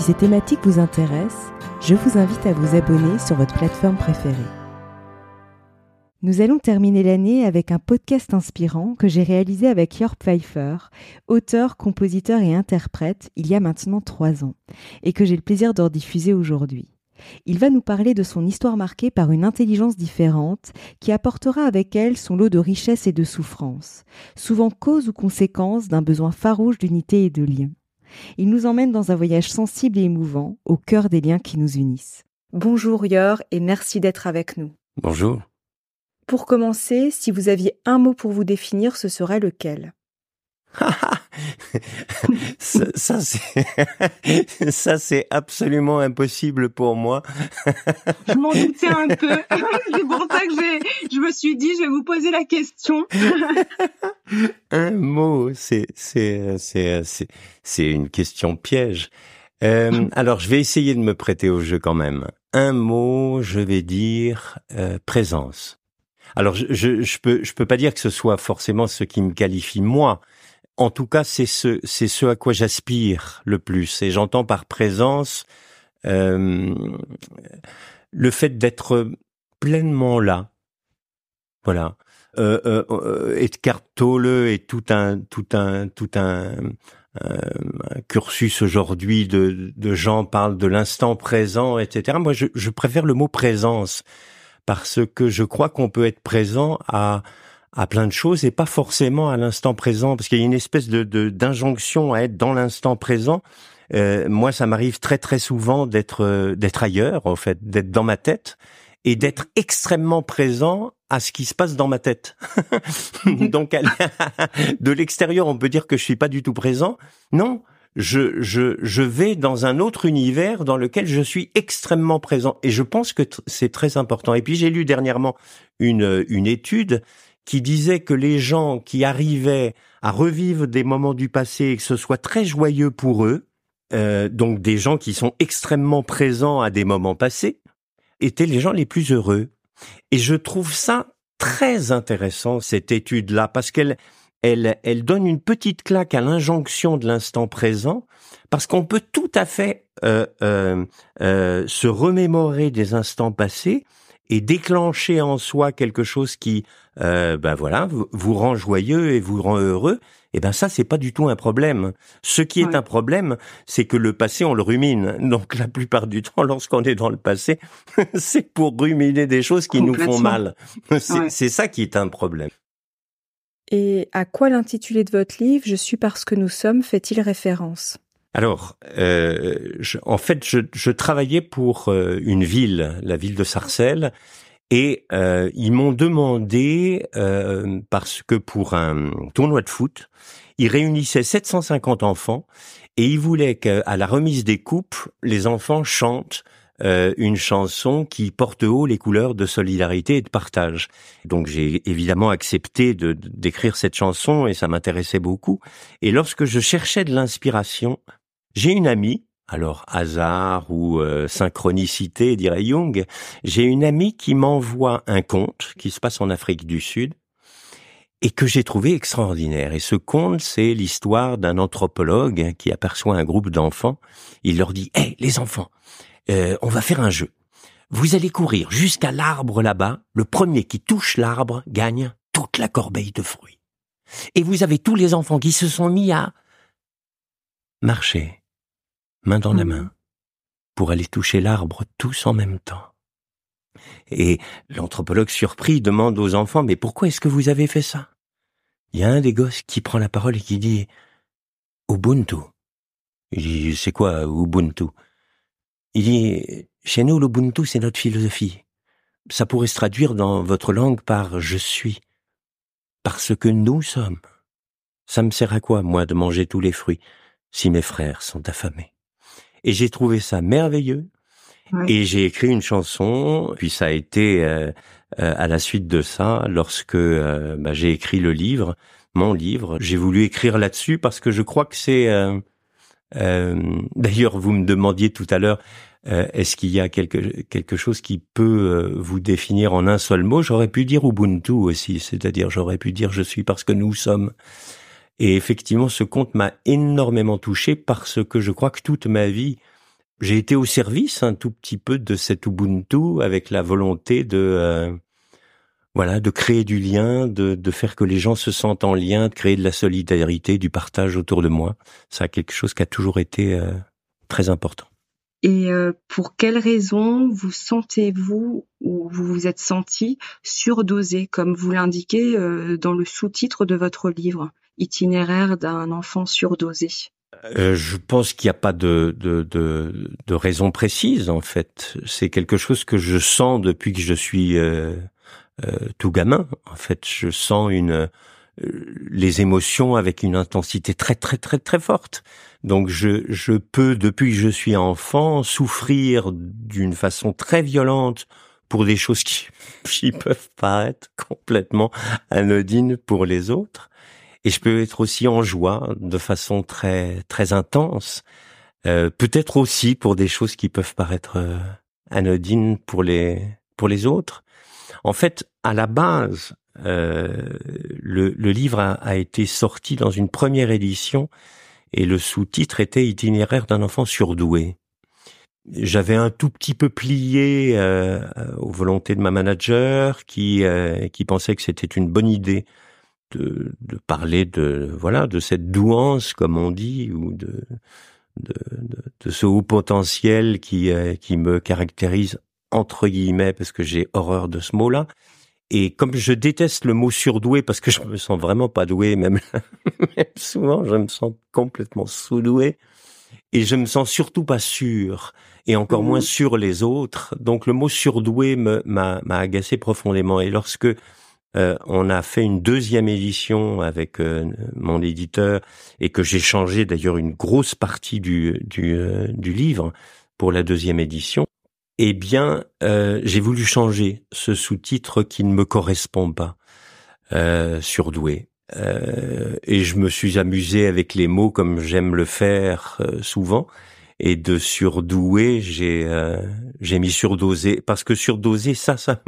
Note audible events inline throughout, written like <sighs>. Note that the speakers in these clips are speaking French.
Si ces thématiques vous intéressent, je vous invite à vous abonner sur votre plateforme préférée. Nous allons terminer l'année avec un podcast inspirant que j'ai réalisé avec Jörg Pfeiffer, auteur, compositeur et interprète il y a maintenant trois ans, et que j'ai le plaisir de diffuser aujourd'hui. Il va nous parler de son histoire marquée par une intelligence différente qui apportera avec elle son lot de richesse et de souffrance, souvent cause ou conséquence d'un besoin farouche d'unité et de lien. Il nous emmène dans un voyage sensible et émouvant au cœur des liens qui nous unissent. Bonjour Yor et merci d'être avec nous. Bonjour. Pour commencer, si vous aviez un mot pour vous définir, ce serait lequel? <laughs> ça, c'est ça c'est absolument impossible pour moi. je m'en doutais un peu. <laughs> c'est pour ça que je me suis dit je vais vous poser la question. <laughs> un mot, c'est c'est c'est c'est une question piège. Euh, alors je vais essayer de me prêter au jeu quand même. Un mot, je vais dire euh, présence. Alors je, je, je peux je peux pas dire que ce soit forcément ce qui me qualifie moi, en tout cas, c'est ce, c'est ce à quoi j'aspire le plus. Et j'entends par présence euh, le fait d'être pleinement là. Voilà. Euh, euh, euh et Tolle et tout un, tout un, tout un, cursus aujourd'hui de, de gens parlent de l'instant présent, etc. Moi, je, je préfère le mot présence parce que je crois qu'on peut être présent à à plein de choses et pas forcément à l'instant présent, parce qu'il y a une espèce de d'injonction à être dans l'instant présent. Euh, moi, ça m'arrive très très souvent d'être euh, d'être ailleurs, en fait, d'être dans ma tête et d'être extrêmement présent à ce qui se passe dans ma tête. <laughs> Donc, <laughs> de l'extérieur, on peut dire que je suis pas du tout présent. Non, je, je, je vais dans un autre univers dans lequel je suis extrêmement présent. Et je pense que c'est très important. Et puis j'ai lu dernièrement une, une étude qui disait que les gens qui arrivaient à revivre des moments du passé et que ce soit très joyeux pour eux, euh, donc des gens qui sont extrêmement présents à des moments passés, étaient les gens les plus heureux. Et je trouve ça très intéressant, cette étude-là, parce qu'elle elle, elle donne une petite claque à l'injonction de l'instant présent, parce qu'on peut tout à fait euh, euh, se remémorer des instants passés et déclencher en soi quelque chose qui, euh, ben voilà, vous, rend joyeux et vous rend heureux, et eh ben ça c'est pas du tout un problème. Ce qui est un problème, c'est que le passé on le rumine. Donc la plupart du temps, lorsqu'on est dans le passé, <laughs> c'est pour ruminer des choses qui nous font mal. C'est ça qui est un problème. Et à quoi l'intitulé de votre livre Je suis parce que nous sommes fait-il référence? Alors, euh, en fait, je, travaillais pour euh, une ville, la ville de Sarcelles, et euh, ils m'ont demandé, parce que pour un tournoi de foot, ils réunissaient 750 enfants, et ils voulaient qu'à la remise des coupes, les enfants chantent une chanson qui porte haut les couleurs de solidarité et de partage. Donc j'ai évidemment accepté de d'écrire cette chanson et ça m'intéressait beaucoup. Et lorsque je cherchais de l'inspiration, j'ai une amie, alors hasard ou euh, synchronicité, dirait Jung, j'ai une amie qui m'envoie un conte qui se passe en Afrique du Sud et que j'ai trouvé extraordinaire. Et ce conte, c'est l'histoire d'un anthropologue qui aperçoit un groupe d'enfants. Il leur dit, hé, les enfants, euh, on va faire un jeu. Vous allez courir jusqu'à l'arbre là-bas. Le premier qui touche l'arbre gagne toute la corbeille de fruits. Et vous avez tous les enfants qui se sont mis à marcher main dans la main, pour aller toucher l'arbre tous en même temps. Et l'anthropologue surpris demande aux enfants, mais pourquoi est-ce que vous avez fait ça? Il y a un des gosses qui prend la parole et qui dit, Ubuntu. Il dit, c'est quoi Ubuntu? Il dit, chez nous, l'Ubuntu, c'est notre philosophie. Ça pourrait se traduire dans votre langue par je suis. Parce que nous sommes. Ça me sert à quoi, moi, de manger tous les fruits, si mes frères sont affamés? Et j'ai trouvé ça merveilleux. Et j'ai écrit une chanson, puis ça a été euh, euh, à la suite de ça, lorsque euh, bah, j'ai écrit le livre, mon livre, j'ai voulu écrire là-dessus parce que je crois que c'est... D'ailleurs, vous me demandiez tout à l'heure, est-ce qu'il y a quelque, quelque chose qui peut vous définir en un seul mot? J'aurais pu dire Ubuntu aussi, c'est-à-dire j'aurais pu dire je suis parce que nous sommes. Et effectivement, ce conte m'a énormément touché parce que je crois que toute ma vie, j'ai été au service un tout petit peu de cet Ubuntu avec la volonté de euh, voilà de créer du lien, de, faire que les gens se sentent en lien, de créer de la solidarité, du partage autour de moi. Ça a quelque chose qui a toujours été euh, très important. Et euh, pour quelles raisons vous sentez-vous ou vous vous êtes senti surdosé, comme vous l'indiquez dans le sous-titre de votre livre, Itinéraire d'un enfant surdosé euh, je pense qu'il n'y a pas de, de, de, raison précise en fait. C'est quelque chose que je sens depuis que je suis euh, euh, tout gamin. En fait, je sens une les émotions avec une intensité très très très très forte. Donc je, je peux depuis que je suis enfant souffrir d'une façon très violente pour des choses <laughs> qui, qui peuvent paraître complètement anodines pour les autres et je peux être aussi en joie de façon très très intense. Euh, Peut-être aussi pour des choses qui peuvent paraître euh, anodines pour les pour les autres. En fait, à la base, euh, le, le, livre a, a, été sorti dans une première édition et le sous-titre était Itinéraire d'un enfant surdoué. J'avais un tout petit peu plié euh, aux volontés de ma manager qui euh, qui pensait que c'était une bonne idée de, de, parler de voilà de cette douance comme on dit ou de de, de, ce haut potentiel qui euh, qui me caractérise entre guillemets parce que j'ai horreur de ce mot-là. Et comme je déteste le mot surdoué parce que je me sens vraiment pas doué, même, <laughs> même souvent je me sens complètement sous-doué et je me sens surtout pas sûr et encore moins mmh. sur les autres. Donc le mot surdoué m'a m'a agacé profondément. Et lorsque euh, on a fait une deuxième édition avec euh, mon éditeur et que j'ai changé d'ailleurs une grosse partie du, du, euh, du, livre pour la deuxième édition. Eh bien, j'ai voulu changer ce sous-titre qui ne me correspond pas, surdoué. et je me suis amusé avec les mots comme j'aime le faire souvent. Et de surdoué, j'ai j'ai mis surdosé parce que surdosé, ça, ça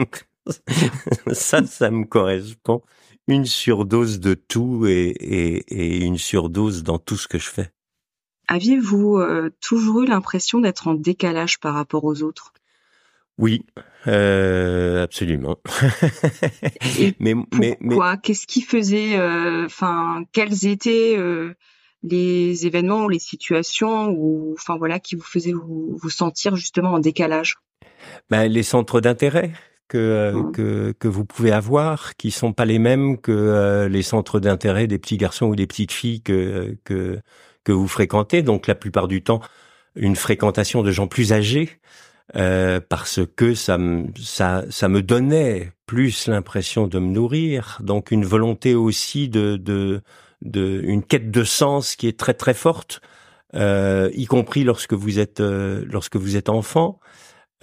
ça, ça me correspond. Une surdose de tout et, et, et une surdose dans tout ce que je fais. Aviez-vous euh, toujours eu l'impression d'être en décalage par rapport aux autres? Oui, euh, absolument. <laughs> mais, mais, pourquoi? Qu'est-ce qui faisait euh, Enfin, quels étaient les événements ou les situations ou enfin voilà qui vous faisaient vous, vous sentir justement en décalage? Ben, les centres d'intérêt que, euh, mmh. que, que vous pouvez avoir, qui sont pas les mêmes que euh, les centres d'intérêt des petits garçons ou des petites filles que, que, que vous fréquentez. Donc la plupart du temps, une fréquentation de gens plus âgés, euh, parce que ça me, ça, ça me donnait plus l'impression de me nourrir. Donc une volonté aussi de, de, de une quête de sens qui est très très forte, euh, y compris lorsque vous êtes lorsque vous êtes enfant.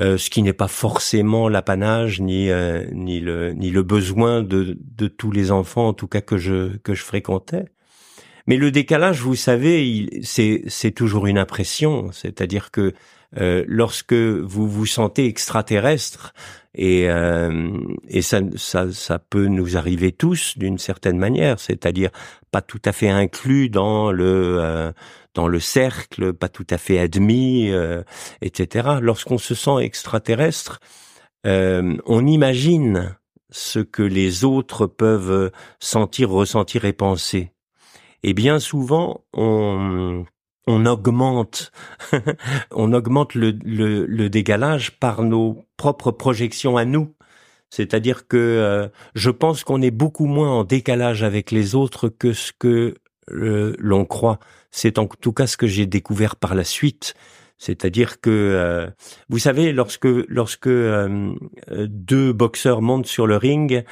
Euh, ce qui n'est pas forcément l'apanage ni euh, ni le ni le besoin de de tous les enfants en tout cas que je que je fréquentais. Mais le décalage, vous savez, c'est c'est toujours une impression, c'est-à-dire que euh, lorsque vous vous sentez extraterrestre et et ça, ça ça peut nous arriver tous d'une certaine manière, c'est-à-dire pas tout à fait inclus dans le dans le cercle, pas tout à fait admis, euh, etc. Lorsqu'on se sent extraterrestre, euh, on imagine ce que les autres peuvent sentir, ressentir et penser. Et bien souvent, on, on augmente, <laughs> on augmente le, dégalage par nos propres projections à nous. C'est-à-dire que euh, je pense qu'on est beaucoup moins en décalage avec les autres que ce que l'on croit. C'est en tout cas ce que j'ai découvert par la suite. C'est-à-dire que, euh, vous savez, lorsque lorsque euh, deux boxeurs montent sur le ring,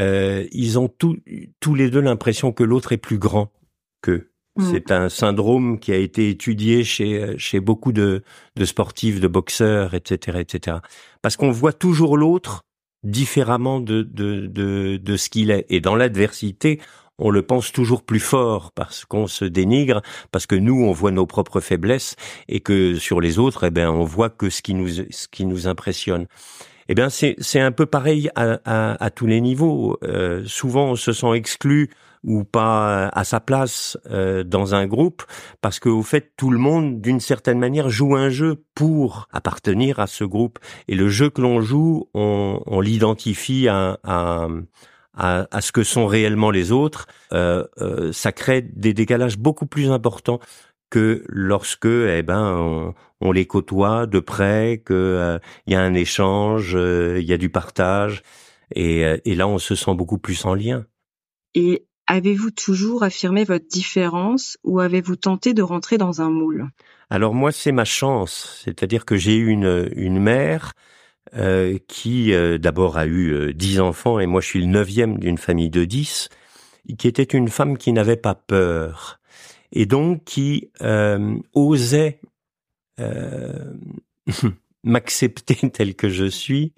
euh, ils ont tous les deux l'impression que l'autre est plus grand qu'eux. Mm. C'est un syndrome qui a été étudié chez chez beaucoup de, de sportifs, de boxeurs, etc., etc. Parce qu'on voit toujours l'autre différemment de de de, de ce qu'il est. Et dans l'adversité, on le pense toujours plus fort parce qu'on se dénigre, parce que nous on voit nos propres faiblesses et que sur les autres, eh ben on voit que ce qui nous ce qui nous impressionne. Eh bien c'est un peu pareil à, à, à tous les niveaux. Euh, souvent on se sent exclu ou pas à sa place euh, dans un groupe parce qu'au fait tout le monde d'une certaine manière joue un jeu pour appartenir à ce groupe et le jeu que l'on joue on, on l'identifie à, à à, à, ce que sont réellement les autres, euh, euh, ça crée des décalages beaucoup plus importants que lorsque eh ben on, on les côtoie de près, que euh, il y a un échange, euh, il y a du partage, et, euh, et là on se sent beaucoup plus en lien. Et avez-vous toujours affirmé votre différence ou avez-vous tenté de rentrer dans un moule? Alors moi c'est ma chance, c'est-à-dire que j'ai eu une, une mère euh, qui euh, d'abord a eu euh, dix enfants et moi je suis le neuvième d'une famille de dix, qui était une femme qui n'avait pas peur et donc qui osait <laughs> m'accepter tel que je suis,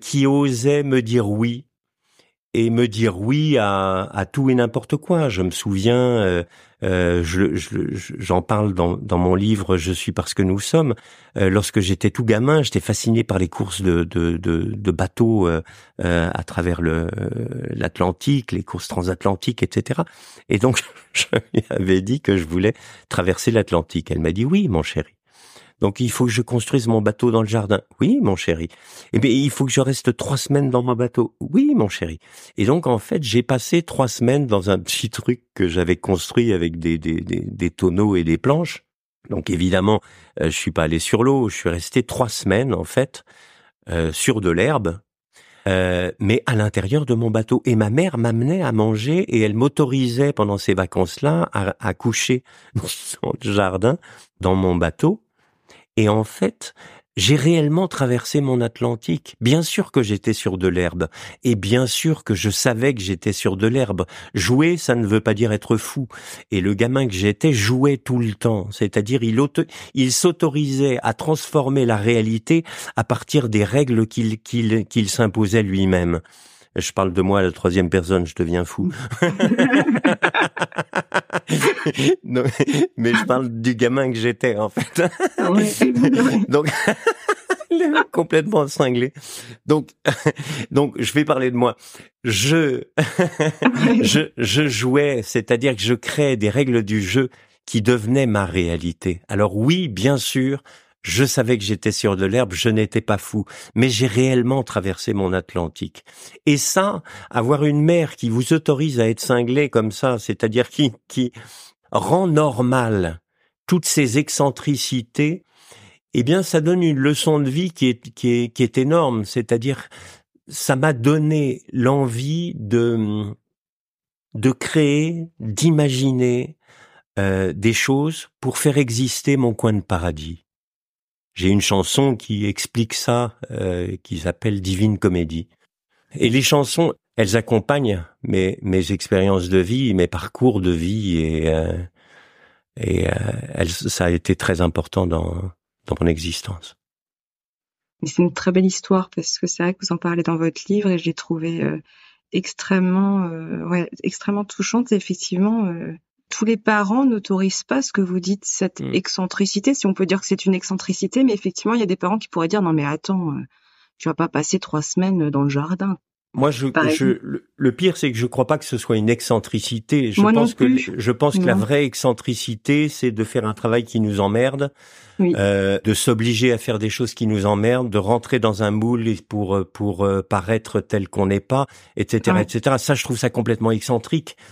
qui osait me dire oui et me dire oui à, à tout et n'importe quoi. Je me souviens, euh, euh, j'en je, parle dans, dans, mon livre Je suis parce que nous sommes. Euh, lorsque j'étais tout gamin, j'étais fasciné par les courses de, de, de, de bateaux euh, euh, à travers le l'Atlantique, les courses transatlantiques, etc. Et donc, <laughs> je lui avais dit que je voulais traverser l'Atlantique. Elle m'a dit oui, mon chéri. Donc il faut que je construise mon bateau dans le jardin. Oui, mon chéri. Eh bien, il faut que je reste trois semaines dans mon bateau. Oui, mon chéri. Et donc en fait, j'ai passé trois semaines dans un petit truc que j'avais construit avec des, des, des, des, tonneaux et des planches. Donc évidemment, euh, je suis pas allé sur l'eau. Je suis resté trois semaines en fait euh, sur de l'herbe. Euh, mais à l'intérieur de mon bateau. Et ma mère m'amenait à manger et elle m'autorisait pendant ces vacances-là à, à coucher <laughs> dans son jardin, dans mon bateau. Et en fait, j'ai réellement traversé mon Atlantique. Bien sûr que j'étais sur de l'herbe. Et bien sûr que je savais que j'étais sur de l'herbe. Jouer, ça ne veut pas dire être fou. Et le gamin que j'étais jouait tout le temps. C'est-à-dire, il, s'autorisait à transformer la réalité à partir des règles qu'il s'imposait lui-même. Je parle de moi à la troisième personne, je deviens fou. <laughs> mais je parle du gamin que j'étais en fait. <laughs> Donc <laughs> complètement cinglé. Donc donc je vais parler de moi. Je je je jouais, c'est-à-dire que je créais des règles du jeu qui devenaient ma réalité. Alors oui, bien sûr, je savais que j'étais sur de l'herbe, je n'étais pas fou, mais j'ai réellement traversé mon Atlantique. Et ça, avoir une mère qui vous autorise à être cinglé comme ça, c'est-à-dire qui, qui rend normal toutes ces excentricités, eh bien, ça donne une leçon de vie qui est, qui est, qui est énorme. C'est-à-dire, ça m'a donné l'envie de, de créer, d'imaginer euh, des choses pour faire exister mon coin de paradis. J'ai une chanson qui explique ça, euh, qui s'appelle Divine Comédie. Et les chansons, elles accompagnent mes, expériences de vie, mes parcours de vie, et, euh, euh, ça a été très important dans, mon existence. C'est une très belle histoire parce que c'est vrai que vous en parlez dans votre livre et je l'ai trouvé euh, extrêmement, ouais, extrêmement touchante. effectivement, tous les parents n'autorisent pas ce que vous dites, cette mm. excentricité, si on peut dire que c'est une excentricité, mais effectivement, il y a des parents qui pourraient dire non mais attends, euh, tu vas pas passer trois semaines dans le jardin. Moi, je, je le, pire, c'est que je crois pas que ce soit une excentricité. Je pense que je pense que la vraie excentricité, c'est de faire un travail qui nous emmerde, euh, de s'obliger à faire des choses qui nous emmerdent, de rentrer dans un moule pour pour euh, paraître tel qu'on n'est pas, etc., etc. Ça, je trouve ça complètement excentrique. <laughs>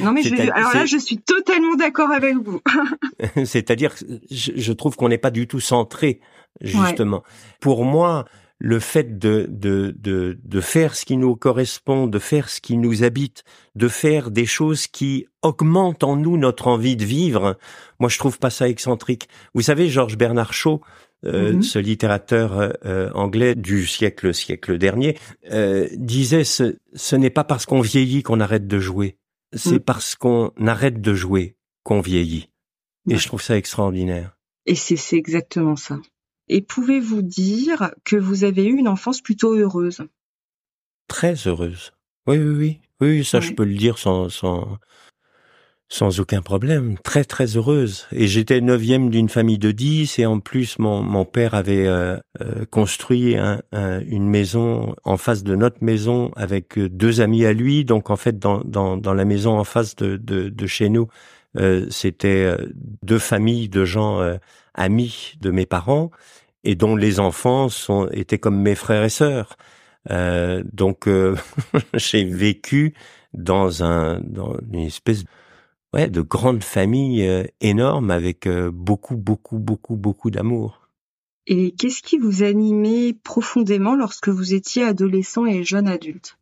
Non, mais je, alors là, je suis totalement d'accord avec vous. <laughs> <laughs> C'est-à-dire, je, je trouve qu'on n'est pas du tout centré, justement. Pour moi le fait de, de, de, de faire ce qui nous correspond, de faire ce qui nous habite, de faire des choses qui augmentent en nous notre envie de vivre, moi je trouve pas ça excentrique. Vous savez, Georges Bernard Shaw, euh, mm-hmm. ce littérateur euh, euh, anglais du siècle siècle dernier, disait ce, ce n'est pas parce qu'on vieillit qu'on arrête de jouer, c'est mm. parce qu'on arrête de jouer qu'on vieillit. Et je trouve ça extraordinaire. Et c'est exactement ça. Et pouvez-vous dire que vous avez eu une enfance plutôt heureuse? Très heureuse. Oui, oui, oui. Oui, ça je peux le dire sans, sans, sans aucun problème. Très, très heureuse. Et j'étais neuvième d'une famille de dix et en plus mon, mon père avait euh, euh, construit une maison en face de notre maison avec euh, deux amis à lui. Donc en fait, dans, dans, dans la maison en face de, de, de chez nous, c'était deux familles de gens amis de mes parents et dont les enfants sont étaient comme mes frères et sœurs. Euh, donc euh, <laughs> j'ai vécu dans un dans une espèce ouais de grande famille euh, énorme avec beaucoup beaucoup beaucoup beaucoup d'amour. Et qu'est-ce qui vous animait profondément lorsque vous étiez adolescent et jeune adulte?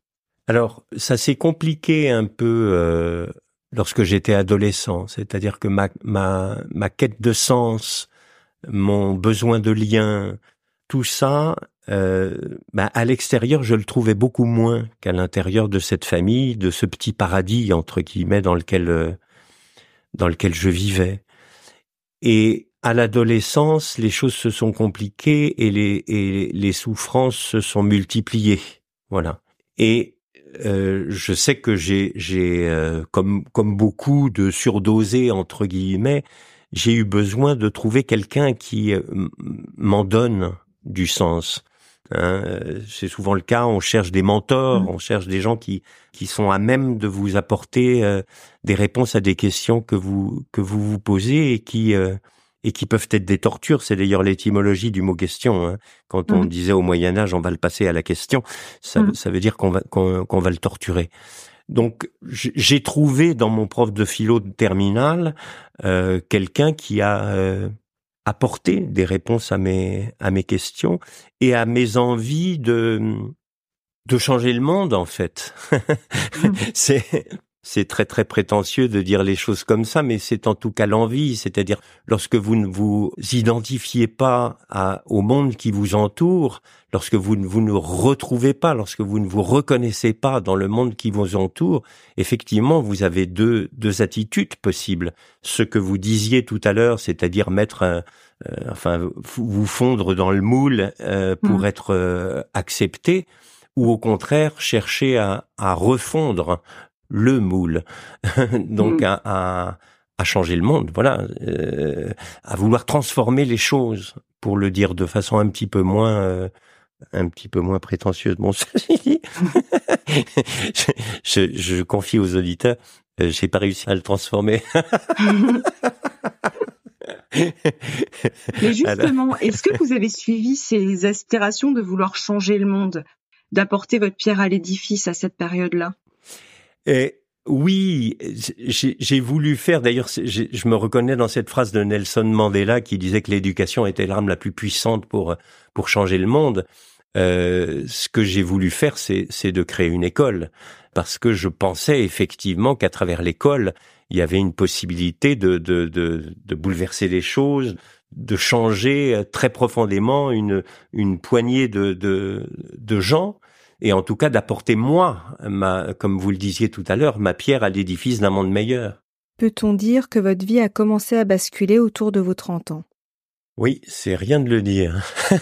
Alors ça s'est compliqué un peu lorsque j'étais adolescent, c'est-à-dire que ma ma ma quête de sens mon besoin de lien, tout ça, euh, bah, à l'extérieur, je le trouvais beaucoup moins qu'à l'intérieur de cette famille, de ce petit paradis entre guillemets dans lequel euh, dans lequel je vivais. Et à l'adolescence, les choses se sont compliquées et les et les souffrances se sont multipliées. Voilà. Et euh, je sais que j'ai j'ai euh, comme comme beaucoup de surdosés entre guillemets, j'ai eu besoin de trouver quelqu'un qui euh, m'en donne du sens. Hein. c'est souvent le cas. On cherche des mentors, mmh. on cherche des gens qui qui sont à même de vous apporter euh, des réponses à des questions que vous que vous vous posez et qui euh, et qui peuvent être des tortures. C'est d'ailleurs l'étymologie du mot question. Hein. Quand on mmh. disait au Moyen Âge, on va le passer à la question, ça, mmh. ça veut dire qu'on va qu'on va le torturer. Donc j'ai trouvé dans mon prof de philo de terminale euh, quelqu'un qui a euh, apporté des réponses à mes à mes questions et à mes envies de de changer le monde en fait. Mmh. <laughs> c'est c'est très très prétentieux de dire les choses comme ça, mais c'est en tout cas l'envie, c'est-à-dire lorsque vous ne vous identifiez pas à, au monde qui vous entoure, lorsque vous ne vous ne retrouvez pas, lorsque vous ne vous reconnaissez pas dans le monde qui vous entoure, effectivement, vous avez deux deux attitudes possibles. Ce que vous disiez tout à l'heure, c'est-à-dire mettre un, euh, enfin vous fondre dans le moule euh, pour mmh. être euh, accepté, ou au contraire chercher à, à refondre le moule. <laughs> Donc mm. à, à, changer le monde, voilà, euh, à vouloir transformer les choses, pour le dire de façon un petit peu moins euh, un petit peu moins prétentieuse. Bon, <laughs> je, je, confie aux auditeurs, euh, j'ai pas réussi à le transformer. <laughs> Mais justement, est-ce que vous avez suivi ces aspirations de vouloir changer le monde, d'apporter votre pierre à l'édifice à cette période-là? Et oui, j'ai voulu faire, d'ailleurs, je me reconnais dans cette phrase de Nelson Mandela qui disait que l'éducation était l'arme la plus puissante pour, pour changer le monde. Euh, ce que j'ai voulu faire, c'est de créer une école, parce que je pensais effectivement qu'à travers l'école, il y avait une possibilité de, de, de, de, bouleverser les choses, de changer très profondément une, une poignée de, de, de gens et en tout cas d'apporter moi, ma, comme vous le disiez tout à l'heure, ma pierre à l'édifice d'un monde meilleur. Peut-on dire que votre vie a commencé à basculer autour de vos 30 ans? Oui, c'est rien de le dire. <laughs>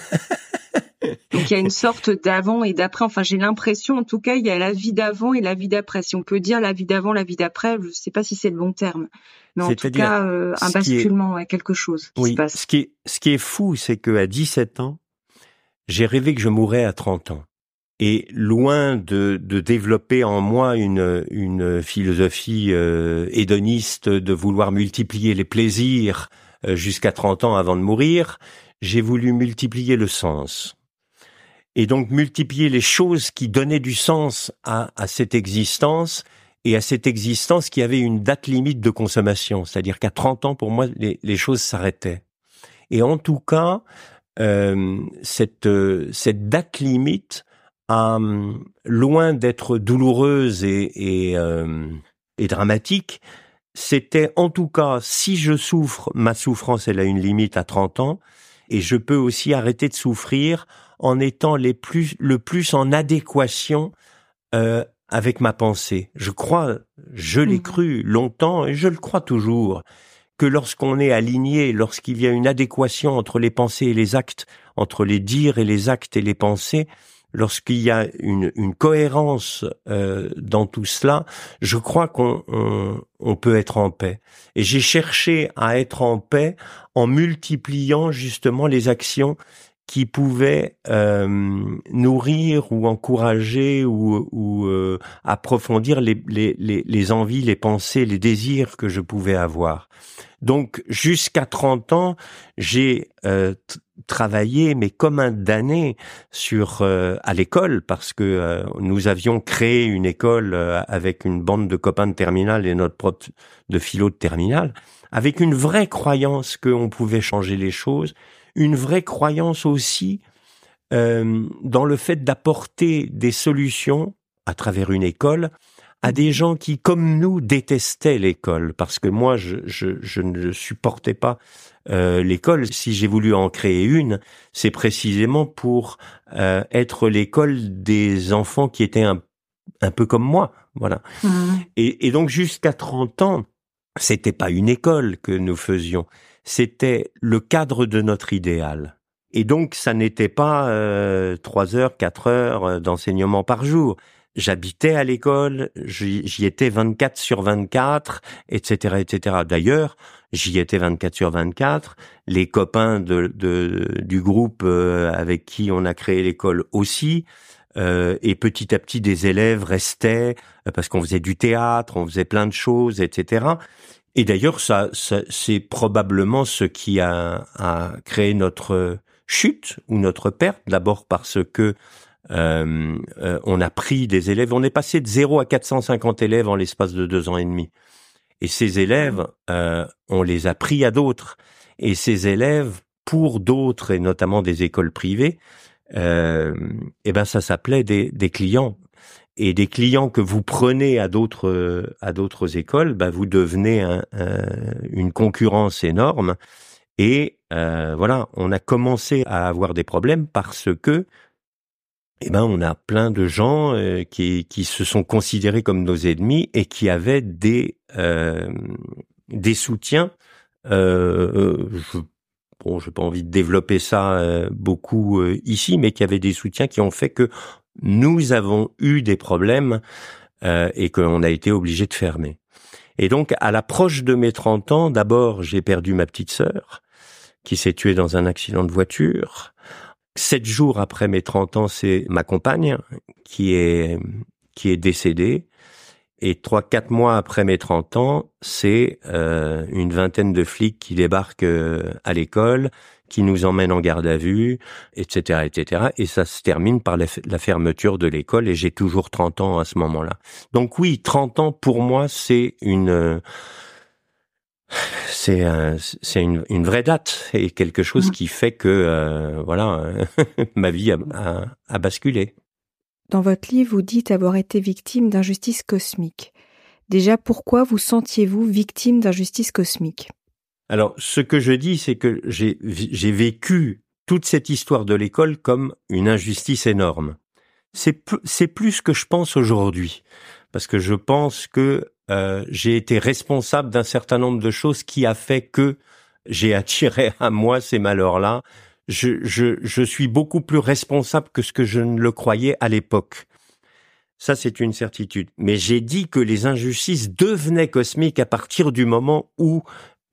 Donc il y a une sorte d'avant et d'après. Enfin, j'ai l'impression, en tout cas, il y a la vie d'avant et la vie d'après. Si on peut dire la vie d'avant, la vie d'après, je ne sais pas si c'est le bon terme, mais en tout cas, euh, un basculement à quelque chose qui se passe. Ce qui est, ce qui est fou, c'est que à 17 ans, j'ai rêvé que je mourrais à 30 ans. Et loin de, de, développer en moi une, une philosophie euh, hédoniste de vouloir multiplier les plaisirs euh, jusqu'à 30 ans avant de mourir, j'ai voulu multiplier le sens. Et donc multiplier les choses qui donnaient du sens à, à cette existence et à cette existence qui avait une date limite de consommation. C'est-à-dire qu'à 30 ans, pour moi, les, les choses s'arrêtaient. Et en tout cas, euh, cette, euh, cette date limite euh, loin d'être douloureuse et, et, euh, et dramatique, c'était en tout cas, si je souffre, ma souffrance, elle a une limite à 30 ans, et je peux aussi arrêter de souffrir en étant les plus, le plus en adéquation euh, avec ma pensée. Je crois, je l'ai mmh. cru longtemps et je le crois toujours, que lorsqu'on est aligné, lorsqu'il y a une adéquation entre les pensées et les actes, entre les dires et les actes et les pensées, lorsqu'il y a une, cohérence euh, dans tout cela, je crois qu'on on, peut être en paix. Et j'ai cherché à être en paix en multipliant justement les actions qui pouvaient euh, nourrir ou encourager ou, ou euh, approfondir les, les, les, envies, les pensées, les désirs que je pouvais avoir. Donc jusqu'à 30 ans, j'ai euh, travaillé, mais comme un damné, sur euh, à l'école, parce que euh, nous avions créé une école avec une bande de copains de terminale et notre prof de philo de terminale, avec une vraie croyance qu'on pouvait changer les choses, une vraie croyance aussi dans le fait d'apporter des solutions à travers une école à des gens qui, comme nous, détestaient l'école, parce que moi, je, je, ne supportais pas euh, l'école. Si j'ai voulu en créer une, c'est précisément pour euh, être l'école des enfants qui étaient un, un peu comme moi, voilà. Mmh. Et, et donc jusqu'à 30 ans, c'était pas une école que nous faisions, c'était le cadre de notre idéal. Et donc, ça n'était pas euh, trois heures, quatre heures euh, d'enseignement par jour j'habitais à l'école, j'y étais 24 sur 24, etc., etc. D'ailleurs, j'y étais 24 sur 24. Les copains de, du groupe euh, avec qui on a créé l'école aussi. Euh, et petit à petit, des élèves restaient euh, parce qu'on faisait du théâtre, on faisait plein de choses, etc. Et d'ailleurs, ça, ça c'est probablement ce qui a, a créé notre chute ou notre perte. D'abord parce que euh, euh, on a pris des élèves, on est passé de 0 à 450 élèves en l'espace de deux ans et demi. Et ces élèves, euh, on les a pris à d'autres. Et ces élèves, pour d'autres, et notamment des écoles privées, eh ben ça s'appelait des, clients. Et des clients que vous prenez à d'autres à d'autres écoles, ben vous devenez un, une concurrence énorme. Et voilà, on a commencé à avoir des problèmes parce que eh ben on a plein de gens euh, qui, qui se sont considérés comme nos ennemis et qui avaient des euh, des soutiens. Euh, je, bon, j'ai pas envie de développer ça beaucoup ici, mais qui avaient des soutiens qui ont fait que nous avons eu des problèmes et qu'on a été obligé de fermer. Et donc, à l'approche de mes 30 ans, d'abord, j'ai perdu ma petite sœur, qui s'est tuée dans un accident de voiture. Sept jours après mes 30 ans, c'est ma compagne qui est, qui est décédée. Et trois, quatre mois après mes 30 ans, c'est euh, une vingtaine de flics qui débarquent euh, à l'école, qui nous emmènent en garde à vue, etc., etc. Et ça se termine par la, la fermeture de l'école. Et j'ai toujours 30 ans à ce moment-là. Donc oui, 30 ans pour moi, c'est une c'est c'est une, une, vraie date et quelque chose mmh. qui fait que euh, voilà <laughs> ma vie a, a, basculé. Dans votre livre, vous dites avoir été victime d'injustice cosmique. Déjà, pourquoi vous sentiez-vous victime d'injustice cosmique Alors, ce que je dis, c'est que j'ai j'ai vécu toute cette histoire de l'école comme une injustice énorme. C'est c'est plus ce que je pense aujourd'hui, parce que je pense que euh, j'ai été responsable d'un certain nombre de choses qui a fait que j'ai attiré à moi ces malheurs-là. Je, je, je suis beaucoup plus responsable que ce que je ne le croyais à l'époque. Ça, c'est une certitude. Mais j'ai dit que les injustices devenaient cosmiques à partir du moment où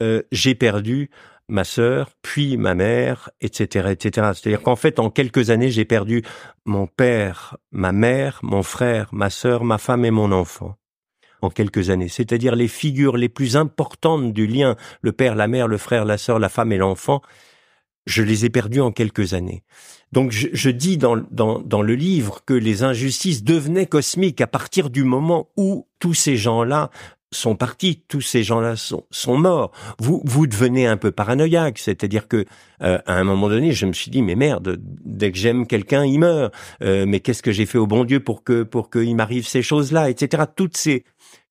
euh, j'ai perdu ma sœur, puis ma mère, etc., etc. C'est-à-dire qu'en fait, en quelques années, j'ai perdu mon père, ma mère, mon frère, ma sœur, ma femme et mon enfant en quelques années, c'est-à-dire les figures les plus importantes du lien, le père, la mère, le frère, la sœur, la femme et l'enfant, je les ai perdus en quelques années. Donc je, dis dans, dans, dans, le livre que les injustices devenaient cosmiques à partir du moment où tous ces gens-là sont partis, tous ces gens-là sont, sont morts. Vous vous devenez un peu paranoïaque, c'est-à-dire que euh, à un moment donné, je me suis dit mais merde, dès que j'aime quelqu'un, il meurt. Euh, mais qu'est-ce que j'ai fait au bon Dieu pour que pour qu'il m'arrive ces choses-là, etc. Toutes ces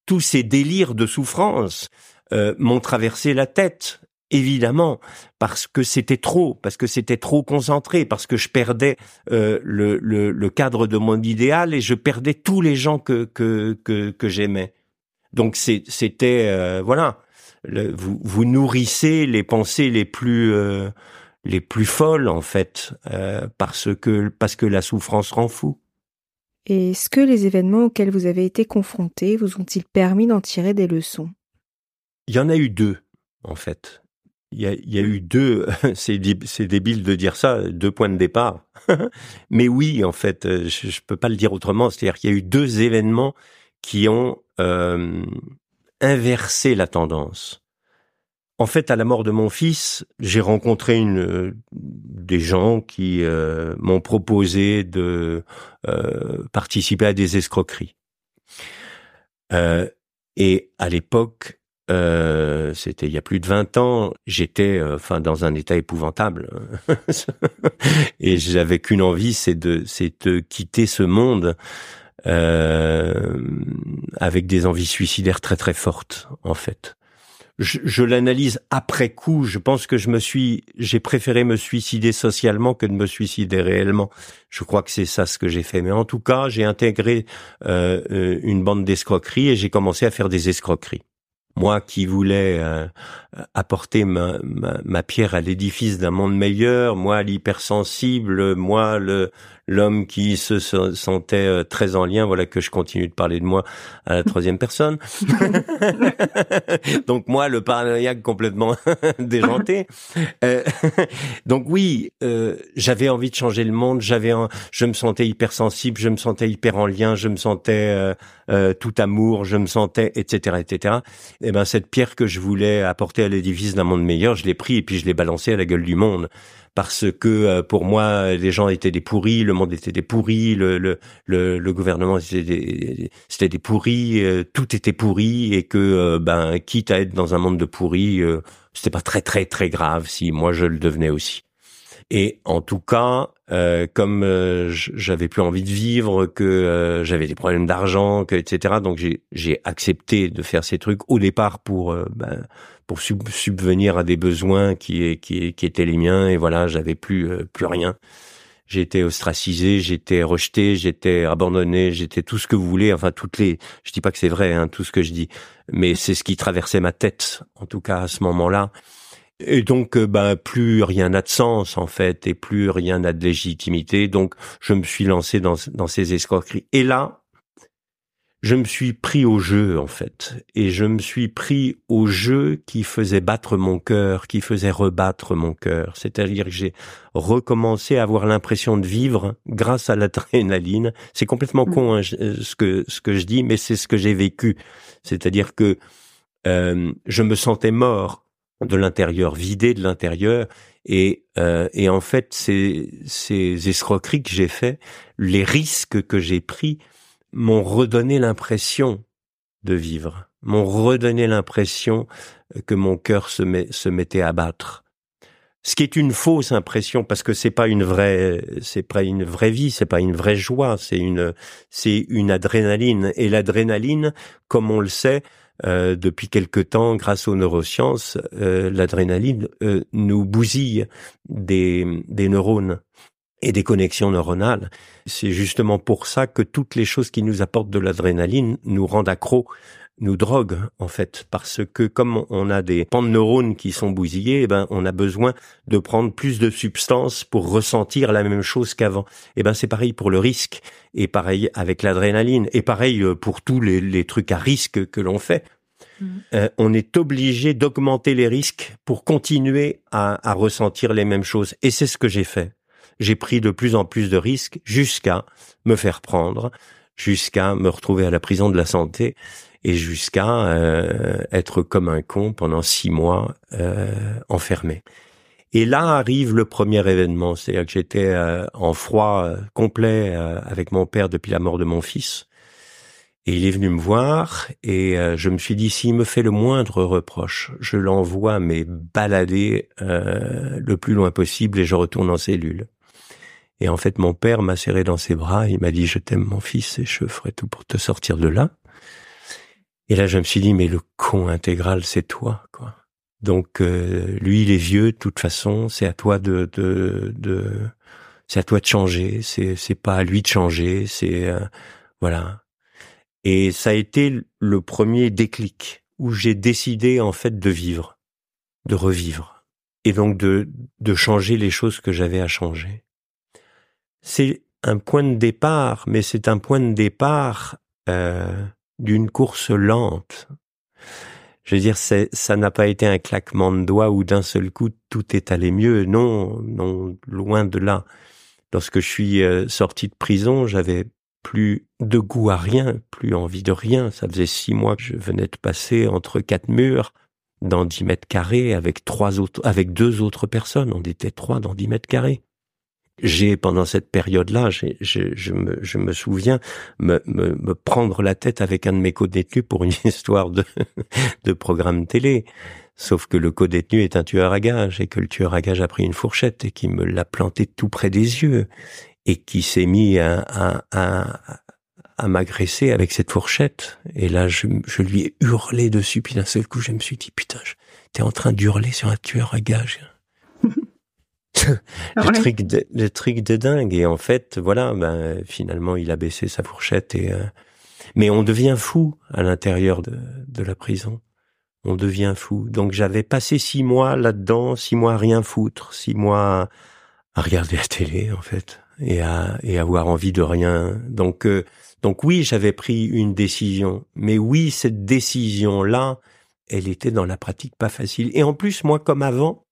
tous ces délires de souffrance euh, m'ont traversé la tête. évidemment, parce que c'était trop, parce que c'était trop concentré, parce que je perdais euh, le, le, le, cadre de mon idéal et je perdais tous les gens que que que, que j'aimais. Donc c'était euh, voilà, vous vous nourrissez les pensées les plus euh, les plus folles en fait, parce que parce que la souffrance rend fou. Et est-ce que les événements auxquels vous avez été confrontés vous ont-ils permis d'en tirer des leçons? Il y en a eu deux en fait il y a, y a, eu deux, <laughs> c'est débile de dire ça, deux points de départ. <laughs> Mais oui, en fait, euh, je, je peux pas le dire autrement. C'est-à-dire qu'il y a eu deux événements qui ont euh, inversé la tendance. En fait, à la mort de mon fils, j'ai rencontré une, euh, des gens qui euh, m'ont proposé de euh, participer à des escroqueries. et à l'époque, euh, c'était il y a plus de 20 ans, j'étais euh, enfin dans un état épouvantable <laughs> et j'avais qu'une envie, c'est de c'est de quitter ce monde euh, avec des envies suicidaires très très fortes en fait. Je, je l'analyse après coup. Je pense que je me suis, j'ai préféré me suicider socialement que de me suicider réellement. Je crois que c'est ça ce que j'ai fait. Mais en tout cas, j'ai intégré euh, euh une bande d'escroqueries et j'ai commencé à faire des escroqueries moi qui voulais euh, apporter ma, ma, pierre à l'édifice d'un monde meilleur, moi l'hypersensible, moi le l'homme qui se sentait euh, très en lien, voilà que je continue de parler de moi à la troisième personne. <laughs> <laughs> donc moi le paranoïaque complètement <laughs> déjanté. Euh, donc oui, j'avais envie de changer le monde, j'avais, je me sentais hypersensible, je me sentais hyper en lien, je me sentais tout amour, je me sentais etc etc eh ben cette pierre que je voulais apporter à l'édifice d'un monde meilleur, je l'ai pris et puis je l'ai balancé à la gueule du monde parce que euh, pour moi les gens étaient des pourris, le monde était des pourris, le le le, gouvernement c'était des c'était des pourris, euh, tout était pourri et que euh, ben quitte à être dans un monde de pourris, c'était pas très très très grave si moi je le devenais aussi. Et en tout cas, euh, comme euh, j'avais plus envie de vivre, que euh, j'avais des problèmes d'argent, que etc. Donc j'ai accepté de faire ces trucs au départ pour euh, ben, pour subvenir à des besoins qui, qui qui étaient les miens. Et voilà, j'avais plus plus rien. J'étais ostracisé, j'étais rejeté, j'étais abandonné, j'étais tout ce que vous voulez. Enfin, toutes les. Je dis pas que c'est vrai, hein, tout ce que je dis, mais c'est ce qui traversait ma tête, en tout cas à ce moment-là. Et donc, ben, plus rien n'a de sens en fait, et plus rien n'a de légitimité. Donc, je me suis lancé dans, dans ces escroqueries. Et là, je me suis pris au jeu en fait, et je me suis pris au jeu qui faisait battre mon cœur, qui faisait rebattre mon cœur. C'est-à-dire que j'ai recommencé à avoir l'impression de vivre grâce à l'adrénaline. C'est complètement mmh. con hein, euh, ce que ce que je dis, mais c'est ce que j'ai vécu. C'est-à-dire que euh, je me sentais mort de l'intérieur, vidé de l'intérieur. Et, euh, et en fait, ces, ces escroqueries que j'ai fait, les risques que j'ai pris, m'ont redonné l'impression de vivre, m'ont redonné l'impression que mon cœur se, met, se mettait à battre. Ce qui est une fausse impression parce que c'est pas une vraie, c'est pas une vraie vie, c'est pas une vraie joie, c'est une, c'est une adrénaline. Et l'adrénaline, comme on le sait, euh, depuis quelque temps, grâce aux neurosciences, euh, l'adrénaline euh, nous bousille des, des neurones et des connexions neuronales. C'est justement pour ça que toutes les choses qui nous apportent de l'adrénaline nous rendent accros nous droguent en fait parce que comme on a des pans de neurones qui sont bousillés, eh ben on a besoin de prendre plus de substances pour ressentir la même chose qu'avant. Et eh ben c'est pareil pour le risque et pareil avec l'adrénaline et pareil euh, pour tous les, trucs à risque que l'on fait. Mmh. Euh, on est obligé d'augmenter les risques pour continuer à, à ressentir les mêmes choses. Et c'est ce que j'ai fait. J'ai pris de plus en plus de risques jusqu'à me faire prendre, jusqu'à me retrouver à la prison de la santé et jusqu'à euh, être comme un con pendant six mois euh, enfermé. Et là arrive le premier événement, c'est-à-dire que j'étais euh, en froid complet avec mon père depuis la mort de mon fils. Et il est venu me voir et je me suis dit s'il me fait le moindre reproche, je l'envoie mais balader le plus loin possible et je retourne en cellule. Et en fait, mon père m'a serré dans ses bras, il m'a dit je t'aime mon fils et je ferai tout pour te sortir de là. Et là, je me suis dit, mais le con intégral, c'est toi, quoi. Donc lui, il est vieux de toute façon. C'est à toi de, de, de c'est à toi de changer. C'est c'est pas à lui de changer. C'est voilà. Et ça a été le premier déclic où j'ai décidé en fait de vivre, de revivre, et donc de, de changer les choses que j'avais à changer. C'est un point de départ, mais c'est un point de départ euh, d'une course lente. Je veux dire, ça n'a pas été un claquement de doigts où d'un seul coup tout est allé mieux. Non, non, loin de là. Lorsque je suis euh, sorti de prison, j'avais plus de goût à rien, plus envie de rien. Ça faisait six mois que je venais de passer entre quatre murs dans dix mètres carrés avec trois autres, avec deux autres personnes. On était trois dans dix mètres carrés. J'ai, pendant cette période-là, je, me, je me souviens me, me, me, prendre la tête avec un de mes co-détenus pour une <laughs> histoire de, de programme télé. Sauf que le co-détenu est un tueur à gages et que le tueur à gages a pris une fourchette et qui me l'a planté tout près des yeux et qui s'est mis à, à, à, à m'agresser avec cette fourchette. Et là, je, je, lui ai hurlé dessus. Puis d'un seul coup, je me suis dit, putain, t'es en train d'hurler sur un tueur à gages. <laughs> le, truc de, le truc de dingue. Et en fait, voilà, ben, finalement, il a baissé sa fourchette. Et, euh, Mais on devient fou à l'intérieur de, de la prison. On devient fou. Donc j'avais passé six mois là-dedans, six mois à rien foutre, six mois à regarder la télé, en fait et à et avoir envie de rien. Donc euh, donc oui, j'avais pris une décision, mais oui, cette décision là, elle était dans la pratique pas facile. Et en plus, moi, comme avant,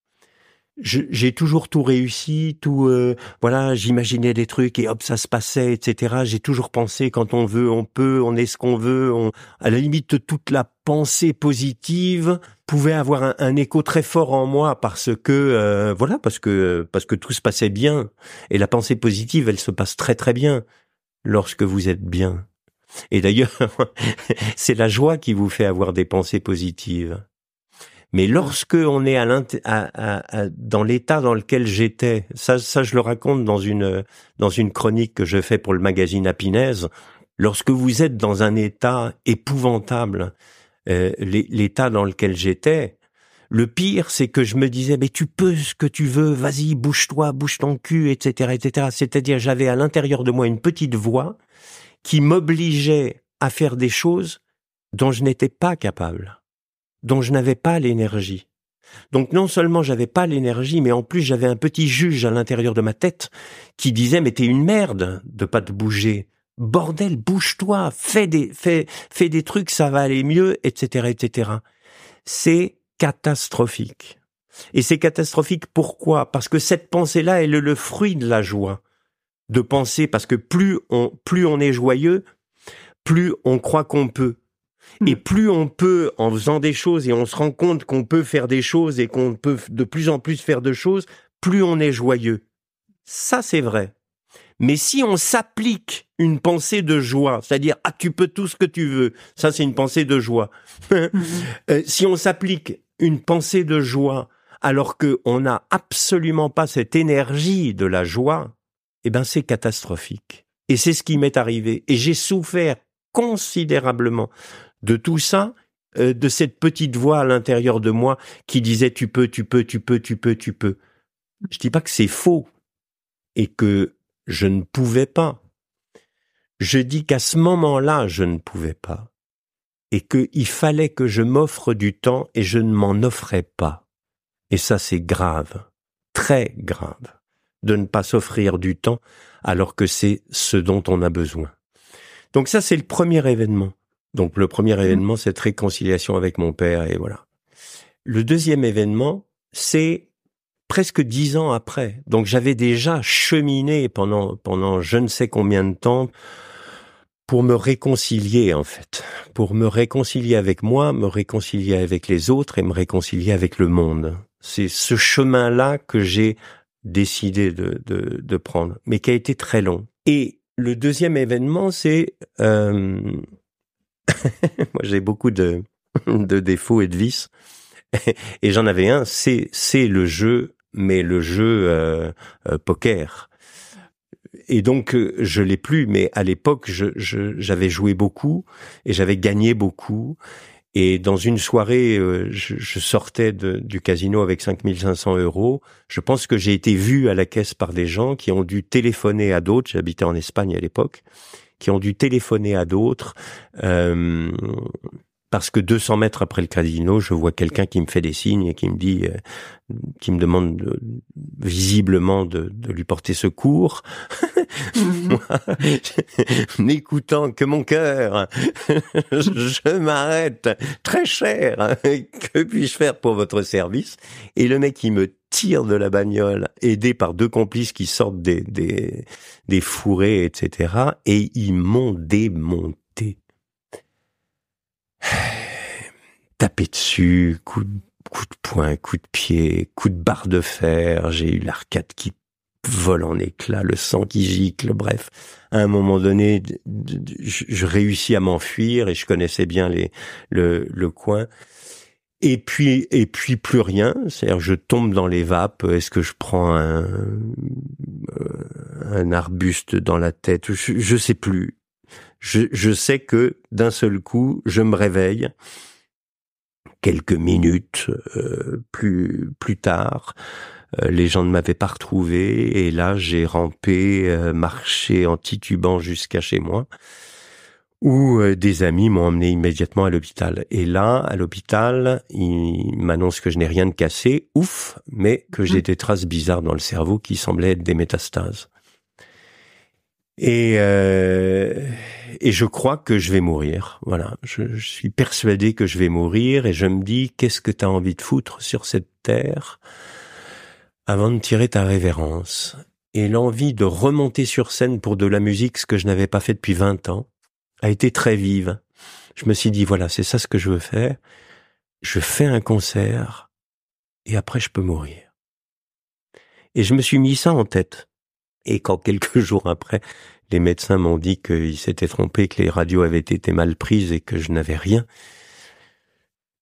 j'ai toujours tout réussi, tout euh, voilà, j'imaginais des trucs et hop ça se passait, etc. J'ai toujours pensé quand on veut, on peut, on est ce qu'on veut. On, à la limite, toute la pensée positive pouvait avoir un, un écho très fort en moi parce que euh, voilà, parce que parce que tout se passait bien et la pensée positive, elle se passe très très bien lorsque vous êtes bien. Et d'ailleurs, <laughs> c'est la joie qui vous fait avoir des pensées positives. Mais lorsque on est à, à, dans l'état dans lequel j'étais, ça, ça je le raconte dans une dans une chronique que je fais pour le magazine Apinez. Lorsque vous êtes dans un état épouvantable, euh, l'état dans lequel j'étais, le pire, c'est que je me disais, mais tu peux ce que tu veux, vas-y, bouge-toi, bouge ton cul, etc., etc. C'est-à-dire, j'avais à l'intérieur de moi une petite voix qui m'obligeait à faire des choses dont je n'étais pas capable dont je n'avais pas l'énergie. Donc non seulement j'avais pas l'énergie, mais en plus j'avais un petit juge à l'intérieur de ma tête qui disait mais t'es une merde de pas te bouger. Bordel, bouge-toi, fais des, fais, fais des trucs, ça va aller mieux, etc., etc. C'est catastrophique. Et c'est catastrophique pourquoi? Parce que cette pensée-là, elle est le fruit de la joie. De penser, parce que plus on, plus on est joyeux, plus on croit qu'on peut. Et hmm. plus on peut, en faisant des choses, et on se rend compte qu'on peut faire des choses et qu'on peut de plus en plus faire de choses, plus on est joyeux. Ça, c'est vrai. Mais si on s'applique une pensée de joie, c'est-à-dire ah tu peux tout ce que tu veux, ça c'est une pensée de joie. <laughs> Euh, si on s'applique une pensée de joie alors qu'on n'a absolument pas cette énergie de la joie, eh ben c'est catastrophique. Et c'est ce qui m'est arrivé. Et j'ai souffert considérablement de tout ça, euh, de cette petite voix à l'intérieur de moi qui disait tu peux, tu peux, tu peux, tu peux, tu peux. Je dis pas que c'est faux et que je ne pouvais pas. Je dis qu'à ce moment-là, je ne pouvais pas et qu'il fallait que je m'offre du temps et je ne m'en offrais pas. Et ça, c'est grave, très grave, de ne pas s'offrir du temps alors que c'est ce dont on a besoin. Donc ça, c'est le premier événement. Donc le premier mmh. événement, cette réconciliation avec mon père, et voilà. Le deuxième événement, c'est presque dix ans après. Donc j'avais déjà cheminé pendant pendant je ne sais combien de temps pour me réconcilier en fait, pour me réconcilier avec moi, me réconcilier avec les autres et me réconcilier avec le monde. C'est ce chemin-là que j'ai décidé de, de, de, prendre, mais qui a été très long. Et le deuxième événement, c'est euh, <laughs> Moi, j'ai beaucoup <laughs> de, défauts et de vices. Et j'en avais un, c'est c'est le jeu, mais le jeu euh, euh, poker. Et donc euh, je l'ai plus, mais à l'époque j'avais joué beaucoup et j'avais gagné beaucoup Et dans une soirée, je, sortais du casino avec 5500 euros. Je pense que j'ai été vu à la caisse par des gens qui ont dû téléphoner à d'autres. J'habitais en Espagne à l'époque, qui ont dû téléphoner à d'autres. Euh, parce que 200 mètres après le casino, je vois quelqu'un qui me fait des signes et qui me dit, euh, qui me demande visiblement de, lui porter secours. Mhm. <laughs> n'écoutant que mon cœur, je m'arrête. Très cher. <laughs> que puis-je faire pour votre service? Et le mec, il me tire de la bagnole, aidé par deux complices qui sortent des, des, des fourrés, etc. Et ils m'ont démonté. <sighs> Tapé dessus, coup de, coup de poing, coup de pied, coup de barre de fer, j'ai eu l'arcade qui vole en éclats, le sang qui gicle, bref. À un moment donné, je, réussis à m'enfuir et je connaissais bien les, le, le coin. Et puis, et puis plus rien. C'est-à-dire, je tombe dans les vapes. Est-ce que je prends un, euh, un arbuste dans la tête je, je sais plus je, sais que d'un seul coup, je me réveille quelques minutes euh, plus plus tard. Euh, les gens ne m'avaient pas retrouvé et là j'ai rampé, euh, marché en titubant jusqu'à chez moi où des amis m'ont emmené immédiatement à l'hôpital. Et là, à l'hôpital, ils m'annoncent que je n'ai rien de cassé, ouf, mais que j'ai mmh. des traces bizarres dans le cerveau qui semblaient être des métastases. Et, euh, et je crois que je vais mourir. Voilà, je, je, suis persuadé que je vais mourir et je me dis qu'est-ce que tu as envie de foutre sur cette terre avant de tirer ta révérence? Et l'envie de remonter sur scène pour de la musique, ce que je n'avais pas fait depuis 20 ans, a été très vive. Je me suis dit voilà, c'est ça ce que je veux faire. Je fais un concert et après je peux mourir. Et je me suis mis ça en tête. Et quand <laughs> quelques jours après, les médecins m'ont dit qu'ils s'étaient trompés, que les radios avaient été mal prises et que je n'avais rien,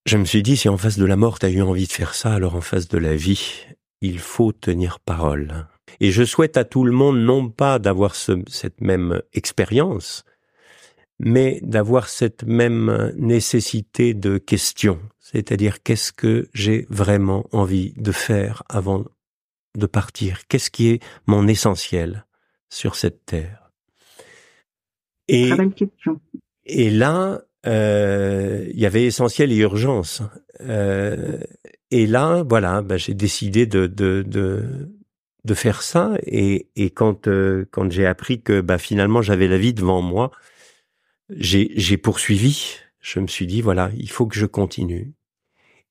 je me suis dit, si en face de la mort, tu as eu envie de faire ça, alors en face de la vie, il faut tenir parole. Et je souhaite à tout le monde non pas d'avoir cette même expérience, mais d'avoir cette même nécessité de question. C'est-à-dire, qu'est-ce que j'ai vraiment envie de faire avant de partir? Qu'est-ce qui est mon essentiel sur cette terre? Et. Et là, euh, il y avait essentiel et urgence. Euh, et là, voilà, bah, j'ai décidé de, de, de, de, faire ça. Et, et quand, euh, quand j'ai appris que bah, finalement j'avais la vie devant moi, j'ai poursuivi. Je me suis dit, voilà, il faut que je continue.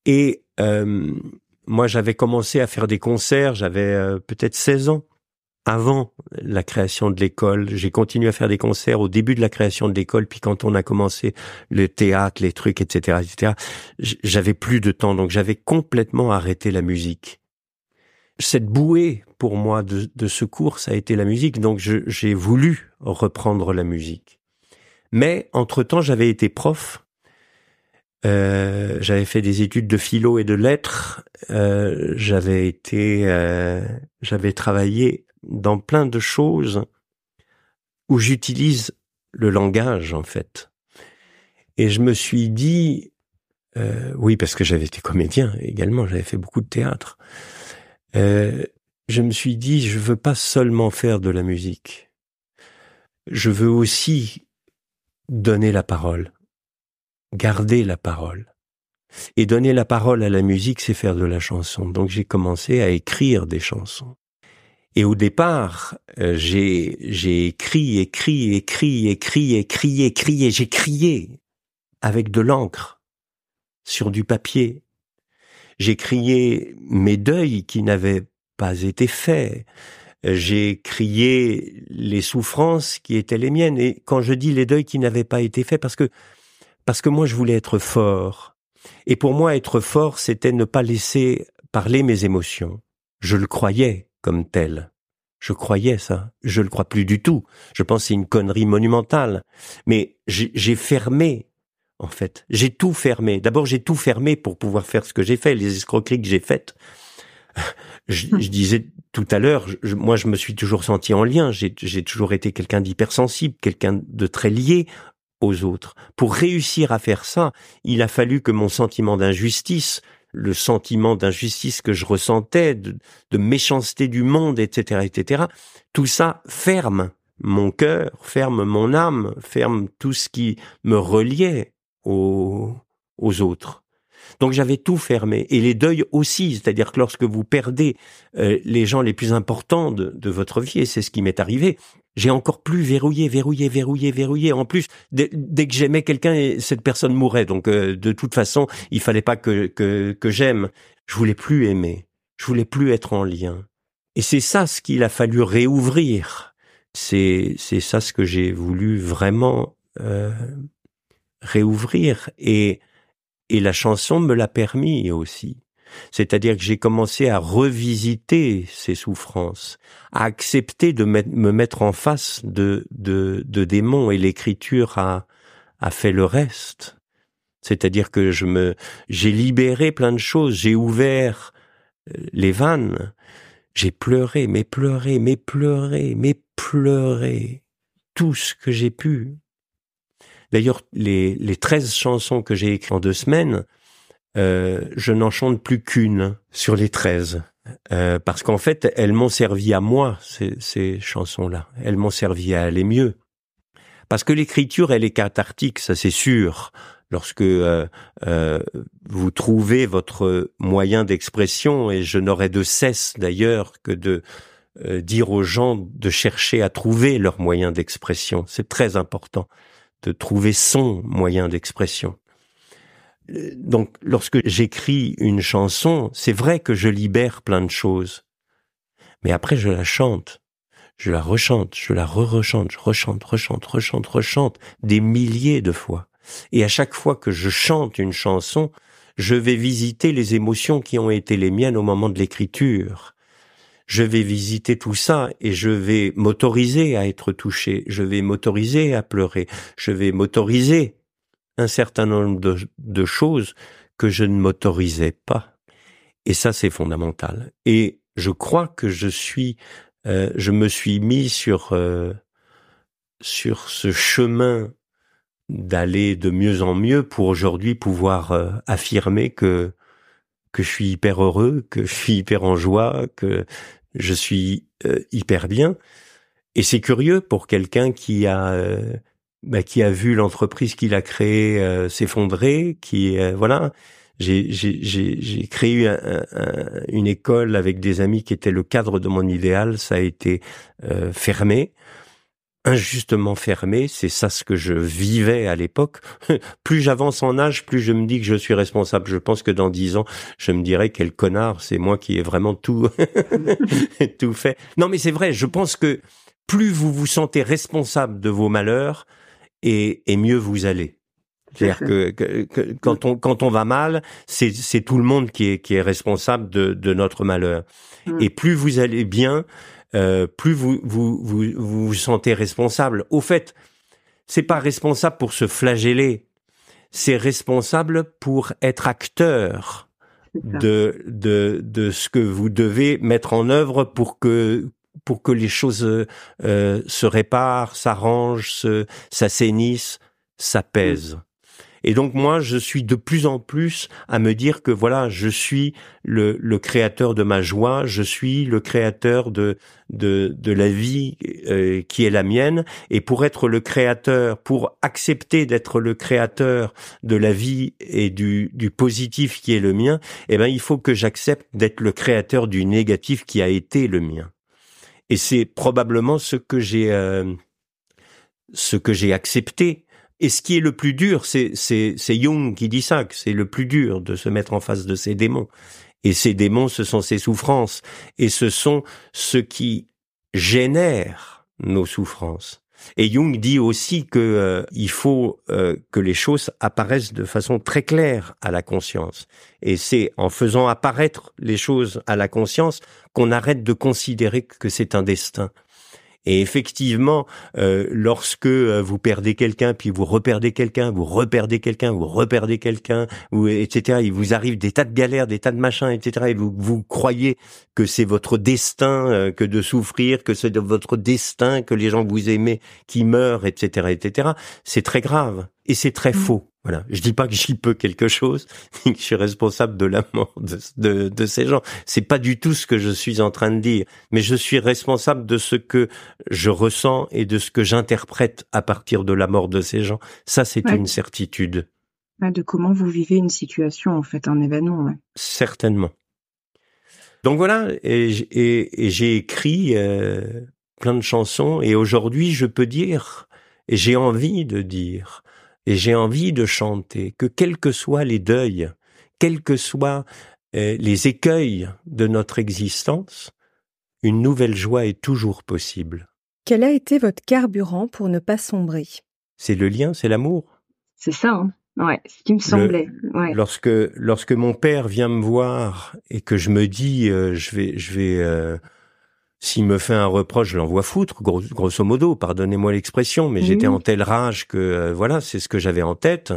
Et euh, moi, j'avais commencé à faire des concerts, j'avais euh, peut-être 16 ans avant la création de l'école. J'ai continué à faire des concerts au début de la création de l'école, puis quand on a commencé le théâtre, les trucs, etc., etc., j'avais plus de temps, donc j'avais complètement arrêté la musique. Cette bouée pour moi de, de secours, ça a été la musique, donc j'ai voulu reprendre la musique. Mais entre-temps, j'avais été prof euh, j'avais fait des études de philo et de lettres. Euh, j'avais été, euh, j'avais travaillé dans plein de choses où j'utilise le langage en fait. Et je me suis dit, euh, oui, parce que j'avais été comédien également, j'avais fait beaucoup de théâtre. Euh, je me suis dit, je veux pas seulement faire de la musique. Je veux aussi donner la parole garder la parole. Et donner la parole à la musique, c'est faire de la chanson. Donc j'ai commencé à écrire des chansons. Et au départ, euh, j'ai j'ai écrit, écrit, écrit, écrit, écrit, écrit, j'ai crié avec de l'encre sur du papier. J'ai crié mes deuils qui n'avaient pas été faits. J'ai crié les souffrances qui étaient les miennes. Et quand je dis les deuils qui n'avaient pas été faits, parce que parce que moi je voulais être fort. Et pour moi être fort, c'était ne pas laisser parler mes émotions. Je le croyais comme tel. Je croyais ça. Je le crois plus du tout. Je pense c'est une connerie monumentale. Mais j'ai fermé, en fait. J'ai tout fermé. D'abord, j'ai tout fermé pour pouvoir faire ce que j'ai fait, les escroqueries que j'ai faites. Je, disais tout à l'heure, moi, je me suis toujours senti en lien. J'ai toujours été quelqu'un d'hypersensible, quelqu'un de très lié aux autres. Pour réussir à faire ça, il a fallu que mon sentiment d'injustice, le sentiment d'injustice que je ressentais, de, méchanceté du monde, etc., etc., tout ça ferme mon cœur, ferme mon âme, ferme tout ce qui me reliait aux, aux autres. Donc j'avais tout fermé et les deuils aussi, c'est-à-dire que lorsque vous perdez euh, les gens les plus importants de, de votre vie, et c'est ce qui m'est arrivé, j'ai encore plus verrouillé, verrouillé, verrouillé, verrouillé. En plus, dès, que j'aimais quelqu'un, cette personne mourait. Donc euh, de toute façon, il fallait pas que, que, que j'aime. Je voulais plus aimer. Je voulais plus être en lien. Et c'est ça ce qu'il a fallu réouvrir. C'est c'est ça ce que j'ai voulu vraiment euh, réouvrir. Et et la chanson me l'a permis aussi. C'est-à-dire que j'ai commencé à revisiter ces souffrances, à accepter de me mettre en face de, de, de démons et l'écriture a, a fait le reste. C'est-à-dire que je me, j'ai libéré plein de choses, j'ai ouvert euh, les vannes, j'ai pleuré, mais pleuré, mais pleuré, mais pleuré, tout ce que j'ai pu. D'ailleurs, les, les 13 chansons que j'ai écrites en deux semaines, euh, je n'en chante plus qu'une sur les 13. Euh, parce qu'en fait, elles m'ont servi à moi, ces, chansons-là. Elles m'ont servi à aller mieux. Parce que l'écriture, elle est cathartique, ça c'est sûr. Lorsque euh, vous trouvez votre moyen d'expression, et je n'aurai de cesse d'ailleurs que de dire aux gens de chercher à trouver leur moyen d'expression. C'est très important de trouver son moyen d'expression. Donc, lorsque j'écris une chanson, c'est vrai que je libère plein de choses. Mais après, je la chante. Je la rechante, je la re-rechante, je rechante, rechante, rechante, rechante des milliers de fois. Et à chaque fois que je chante une chanson, je vais visiter les émotions qui ont été les miennes au moment de l'écriture je vais visiter tout ça et je vais m'autoriser à être touché, je vais m'autoriser à pleurer, je vais m'autoriser un certain nombre de, choses que je ne m'autorisais pas. Et ça, c'est fondamental. Et je crois que je suis, euh, je me suis mis sur euh, sur ce chemin d'aller de mieux en mieux pour aujourd'hui pouvoir euh, affirmer que que je suis hyper heureux, que je suis hyper en joie, que je suis euh, hyper bien. Et c'est curieux pour quelqu'un qui a euh, bah, qui a vu l'entreprise qu'il a créée euh, s'effondrer, qui voilà. J'ai j'ai créé une école avec des amis qui étaient le cadre de mon idéal. Ça a été fermé injustement fermé, c'est ça ce que je vivais à l'époque. <laughs> plus j'avance en âge, plus je me dis que je suis responsable. Je pense que dans dix ans, je me dirais quel connard, c'est moi qui ai vraiment tout <laughs> tout fait. Non mais c'est vrai, je pense que plus vous vous sentez responsable de vos malheurs et, et mieux vous allez. C'est-à-dire que, quand on quand on va mal, c'est c'est tout le monde qui est qui est responsable de de notre malheur. Mm. Et plus vous allez bien, euh, plus vous, vous, vous, vous sentez responsable. Au fait, c'est pas responsable pour se flageller, c'est responsable pour être acteur de, de, de ce que vous devez mettre en œuvre pour que pour que les choses euh, se réparent, s'arrangent, s'assainissent, s'apaisent. Et donc moi, je suis de plus en plus à me dire que voilà, je suis le, le créateur de ma joie, je suis le créateur de de, de la vie euh, qui est la mienne. Et pour être le créateur, pour accepter d'être le créateur de la vie et du, du positif qui est le mien, eh ben il faut que j'accepte d'être le créateur du négatif qui a été le mien. Et c'est probablement ce que j'ai euh, ce que j'ai accepté et ce qui est le plus dur, c'est Jung qui dit ça, que c'est le plus dur de se mettre en face de ces démons. Et ces démons, ce sont ces souffrances, et ce sont ce qui génère nos souffrances. Et Jung dit aussi que euh, il faut euh, que les choses apparaissent de façon très claire à la conscience. Et c'est en faisant apparaître les choses à la conscience qu'on arrête de considérer que c'est un destin Et effectivement, euh, lorsque euh, vous perdez quelqu'un, puis vous reperdez quelqu'un, vous reperdez quelqu'un, vous reperdez quelqu'un, ou etc. Il vous arrive des tas de galères, des tas de machins, etc. Et vous, vous croyez que c'est votre destin euh, que de souffrir, que c'est votre destin que les gens que vous aimez qui meurent, etc., etc. C'est très grave et c'est très mmh. faux. Voilà, je dis pas que j'y peux quelque chose, <laughs> que je suis responsable de la mort de, de, de ces gens. C'est pas du tout ce que je suis en train de dire, mais je suis responsable de ce que je ressens et de ce que j'interprète à partir de la mort de ces gens. Ça, c'est une certitude. De comment vous vivez une situation, en fait, un événement. Ouais. Certainement. Donc voilà, et, j'ai écrit euh, plein de chansons, et aujourd'hui, je peux dire, et j'ai envie de dire, et j'ai envie de chanter que quels que soient les deuils, quels que soient euh, les écueils de notre existence, une nouvelle joie est toujours possible. Quel a été votre carburant pour ne pas sombrer? C'est le lien, c'est l'amour? C'est ça, hein ouais, ce qui me semblait. ouais. Lorsque lorsque mon père vient me voir et que je me dis euh, je vais je vais euh, s'il me fait un reproche, je l'envoie foutre, grosso modo, pardonnez-moi l'expression, mais j'étais en telle rage que euh, voilà, c'est ce que j'avais en tête,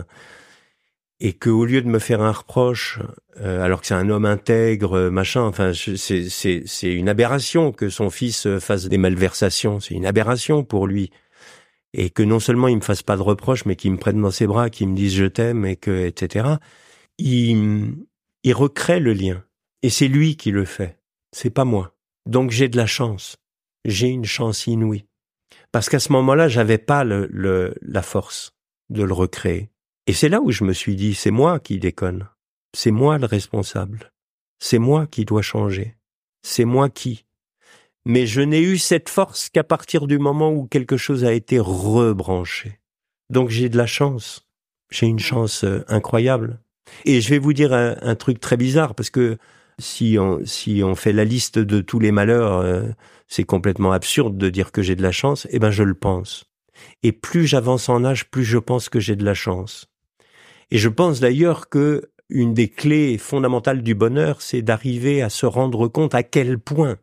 et que au lieu de me faire un reproche, euh, alors que c'est un homme intègre, machin, enfin, c'est une aberration que son fils fasse des malversations, c'est une aberration pour lui, et que non seulement il me fasse pas de reproche, mais qu'il me prenne dans ses bras, qu'il me dise je t'aime, et que etc. Il il recrée le lien, et c'est lui qui le fait, c'est pas moi. Donc j'ai de la chance. J'ai une chance inouïe. Parce qu'à ce moment-là, j'avais pas le, la force de le recréer. Et c'est là où je me suis dit, c'est moi qui déconne. C'est moi le responsable. C'est moi qui dois changer. C'est moi qui. Mais je n'ai eu cette force qu'à partir du moment où quelque chose a été rebranché. Donc j'ai de la chance. J'ai une chance euh, incroyable. Et je vais vous dire un truc très bizarre parce que si on, fait la liste de tous les malheurs, euh, c'est complètement absurde de dire que j'ai de la chance, eh ben je le pense. Et plus j'avance en âge, plus je pense que j'ai de la chance. Et je pense d'ailleurs que une des clés fondamentales du bonheur, c'est d'arriver à se rendre compte à quel point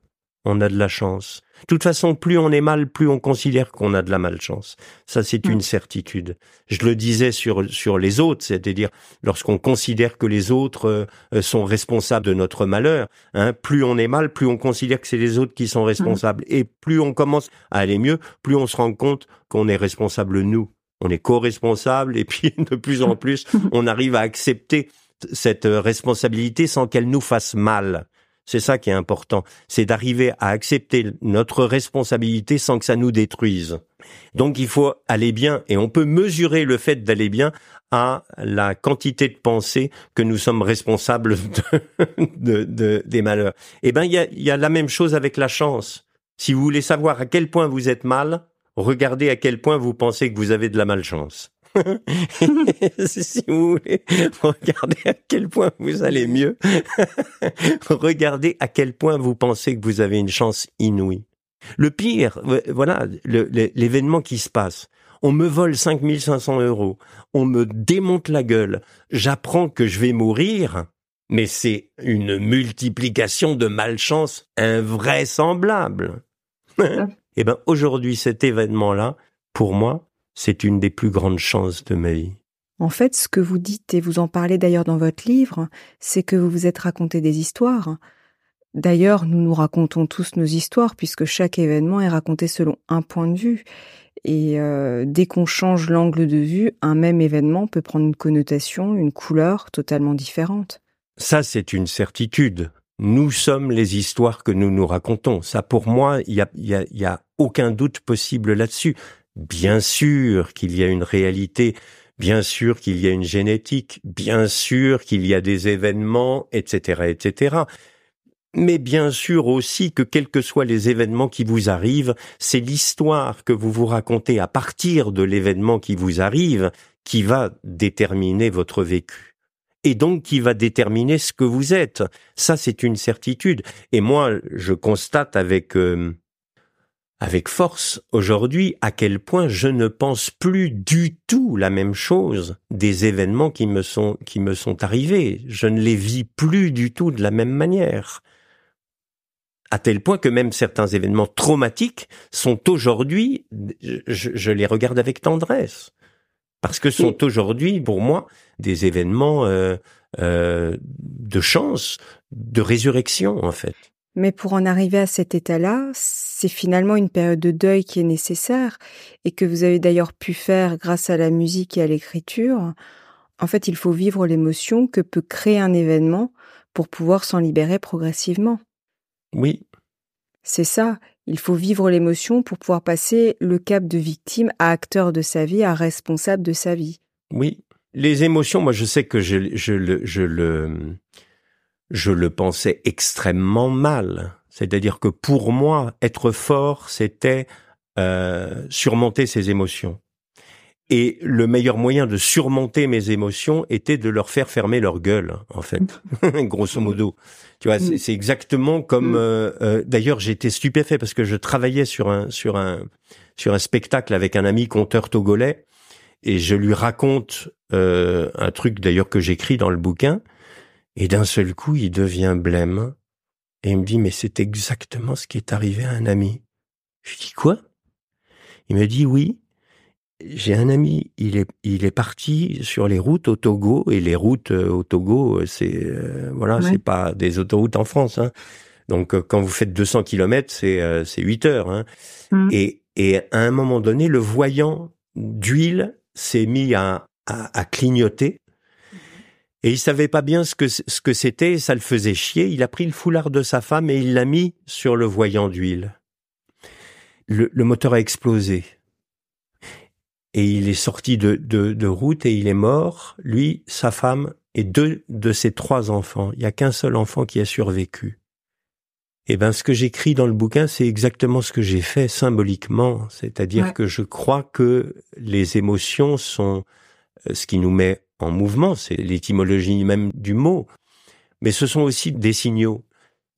on a de la chance. De toute façon, plus on est mal, plus on considère qu'on a de la malchance. Ça, c'est une certitude. Je le disais sur sur les autres, c'est-à-dire lorsqu'on considère que les autres euh, sont responsables de notre malheur, hein, plus on est mal, plus on considère que c'est les autres qui sont responsables, et plus on commence à aller mieux, plus on se rend compte qu'on est responsable nous. On est co-responsable, et puis <laughs> de plus en plus, <laughs> on arrive à accepter cette responsabilité sans qu'elle nous fasse mal. C'est ça qui est important, c'est d'arriver à accepter notre responsabilité sans que ça nous détruise. Donc il faut aller bien et on peut mesurer le fait d'aller bien à la quantité de pensée que nous sommes responsables <laughs> de, des malheurs. Eh ben il y a la même chose avec la chance. Si vous voulez savoir à quel point vous êtes mal, regardez à quel point vous pensez que vous avez de la malchance. <laughs> si vous voulez regarder à quel point vous allez mieux, <laughs> regardez à quel point vous pensez que vous avez une chance inouïe. Le pire, voilà, l'événement qui se passe. On me vole 5500 euros. On me démonte la gueule. J'apprends que je vais mourir. Mais c'est une multiplication de malchance invraisemblable. Eh ben, aujourd'hui, cet événement-là, pour moi, c'est une des plus grandes chances de ma vie. En fait, ce que vous dites, et vous en parlez d'ailleurs dans votre livre, c'est que vous vous êtes raconté des histoires. D'ailleurs, nous nous racontons tous nos histoires, puisque chaque événement est raconté selon un point de vue. Et euh, dès qu'on change l'angle de vue, un même événement peut prendre une connotation, une couleur totalement différente. Ça, c'est une certitude. Nous sommes les histoires que nous nous racontons. Ça, pour moi, il y a, y, a, y a aucun doute possible là-dessus. Bien sûr qu'il y a une réalité, bien sûr qu'il y a une génétique, bien sûr qu'il y a des événements, etc., etc. Mais bien sûr aussi que quels que soient les événements qui vous arrivent, c'est l'histoire que vous vous racontez à partir de l'événement qui vous arrive qui va déterminer votre vécu. Et donc qui va déterminer ce que vous êtes. Ça, c'est une certitude. Et moi, je constate avec euh, avec force aujourd'hui à quel point je ne pense plus du tout la même chose des événements qui me sont qui me sont arrivés. Je ne les vis plus du tout de la même manière. à tel point que même certains événements traumatiques sont aujourd'hui, je, les regarde avec tendresse, parce que sont aujourd'hui, pour moi, des événements euh, euh, de chance, de résurrection, en fait. Mais pour en arriver à cet état-là, c'est finalement une période de deuil qui est nécessaire et que vous avez d'ailleurs pu faire grâce à la musique et à l'écriture. En fait, il faut vivre l'émotion que peut créer un événement pour pouvoir s'en libérer progressivement. Oui. C'est ça. Il faut vivre l'émotion pour pouvoir passer le cap de victime à acteur de sa vie, à responsable de sa vie. Oui. Les émotions, moi je sais que je, je, le, je, le, je le pensais extrêmement mal. C'est-à-dire que pour moi, être fort, c'était euh, surmonter ses émotions. Et le meilleur moyen de surmonter mes émotions était de leur faire fermer leur gueule, en fait, <laughs> grosso modo. Tu vois, c'est exactement comme. Mm. Euh, euh, D'ailleurs, j'étais stupéfait parce que je travaillais sur un sur un sur un spectacle avec un ami conteur togolais et je lui raconte euh, un truc d'ailleurs que j'écris dans le bouquin et d'un seul coup, il devient blême et il me dit mais c'est exactement ce qui est arrivé à un ami. Je dis quoi? Il me dit oui j'ai un ami, il est, il est parti sur les routes au Togo et les routes euh, au Togo, euh, c'est euh, voilà, c'est pas des autoroutes en France. Hein. Donc quand vous faites 200 kilomètres, c'est c'est 8 heures. Hein. Mmh. Et et à un moment donné, le voyant d'huile s'est mis à, à, à clignoter. Et il savait pas bien ce que ce que c'était, ça le faisait chier. Il a pris le foulard de sa femme et il l'a mis sur le voyant d'huile. Le, le moteur a explosé et il est sorti de, de, route et il est mort, lui, sa femme et deux de ses trois enfants. Il n'y a qu'un seul enfant qui a survécu. Eh ben, ce que j'écris dans le bouquin, c'est exactement ce que j'ai fait symboliquement. C'est-à-dire que je crois que les émotions sont euh, ce qui nous met en mouvement. C'est l'étymologie même du mot. Mais ce sont aussi des signaux.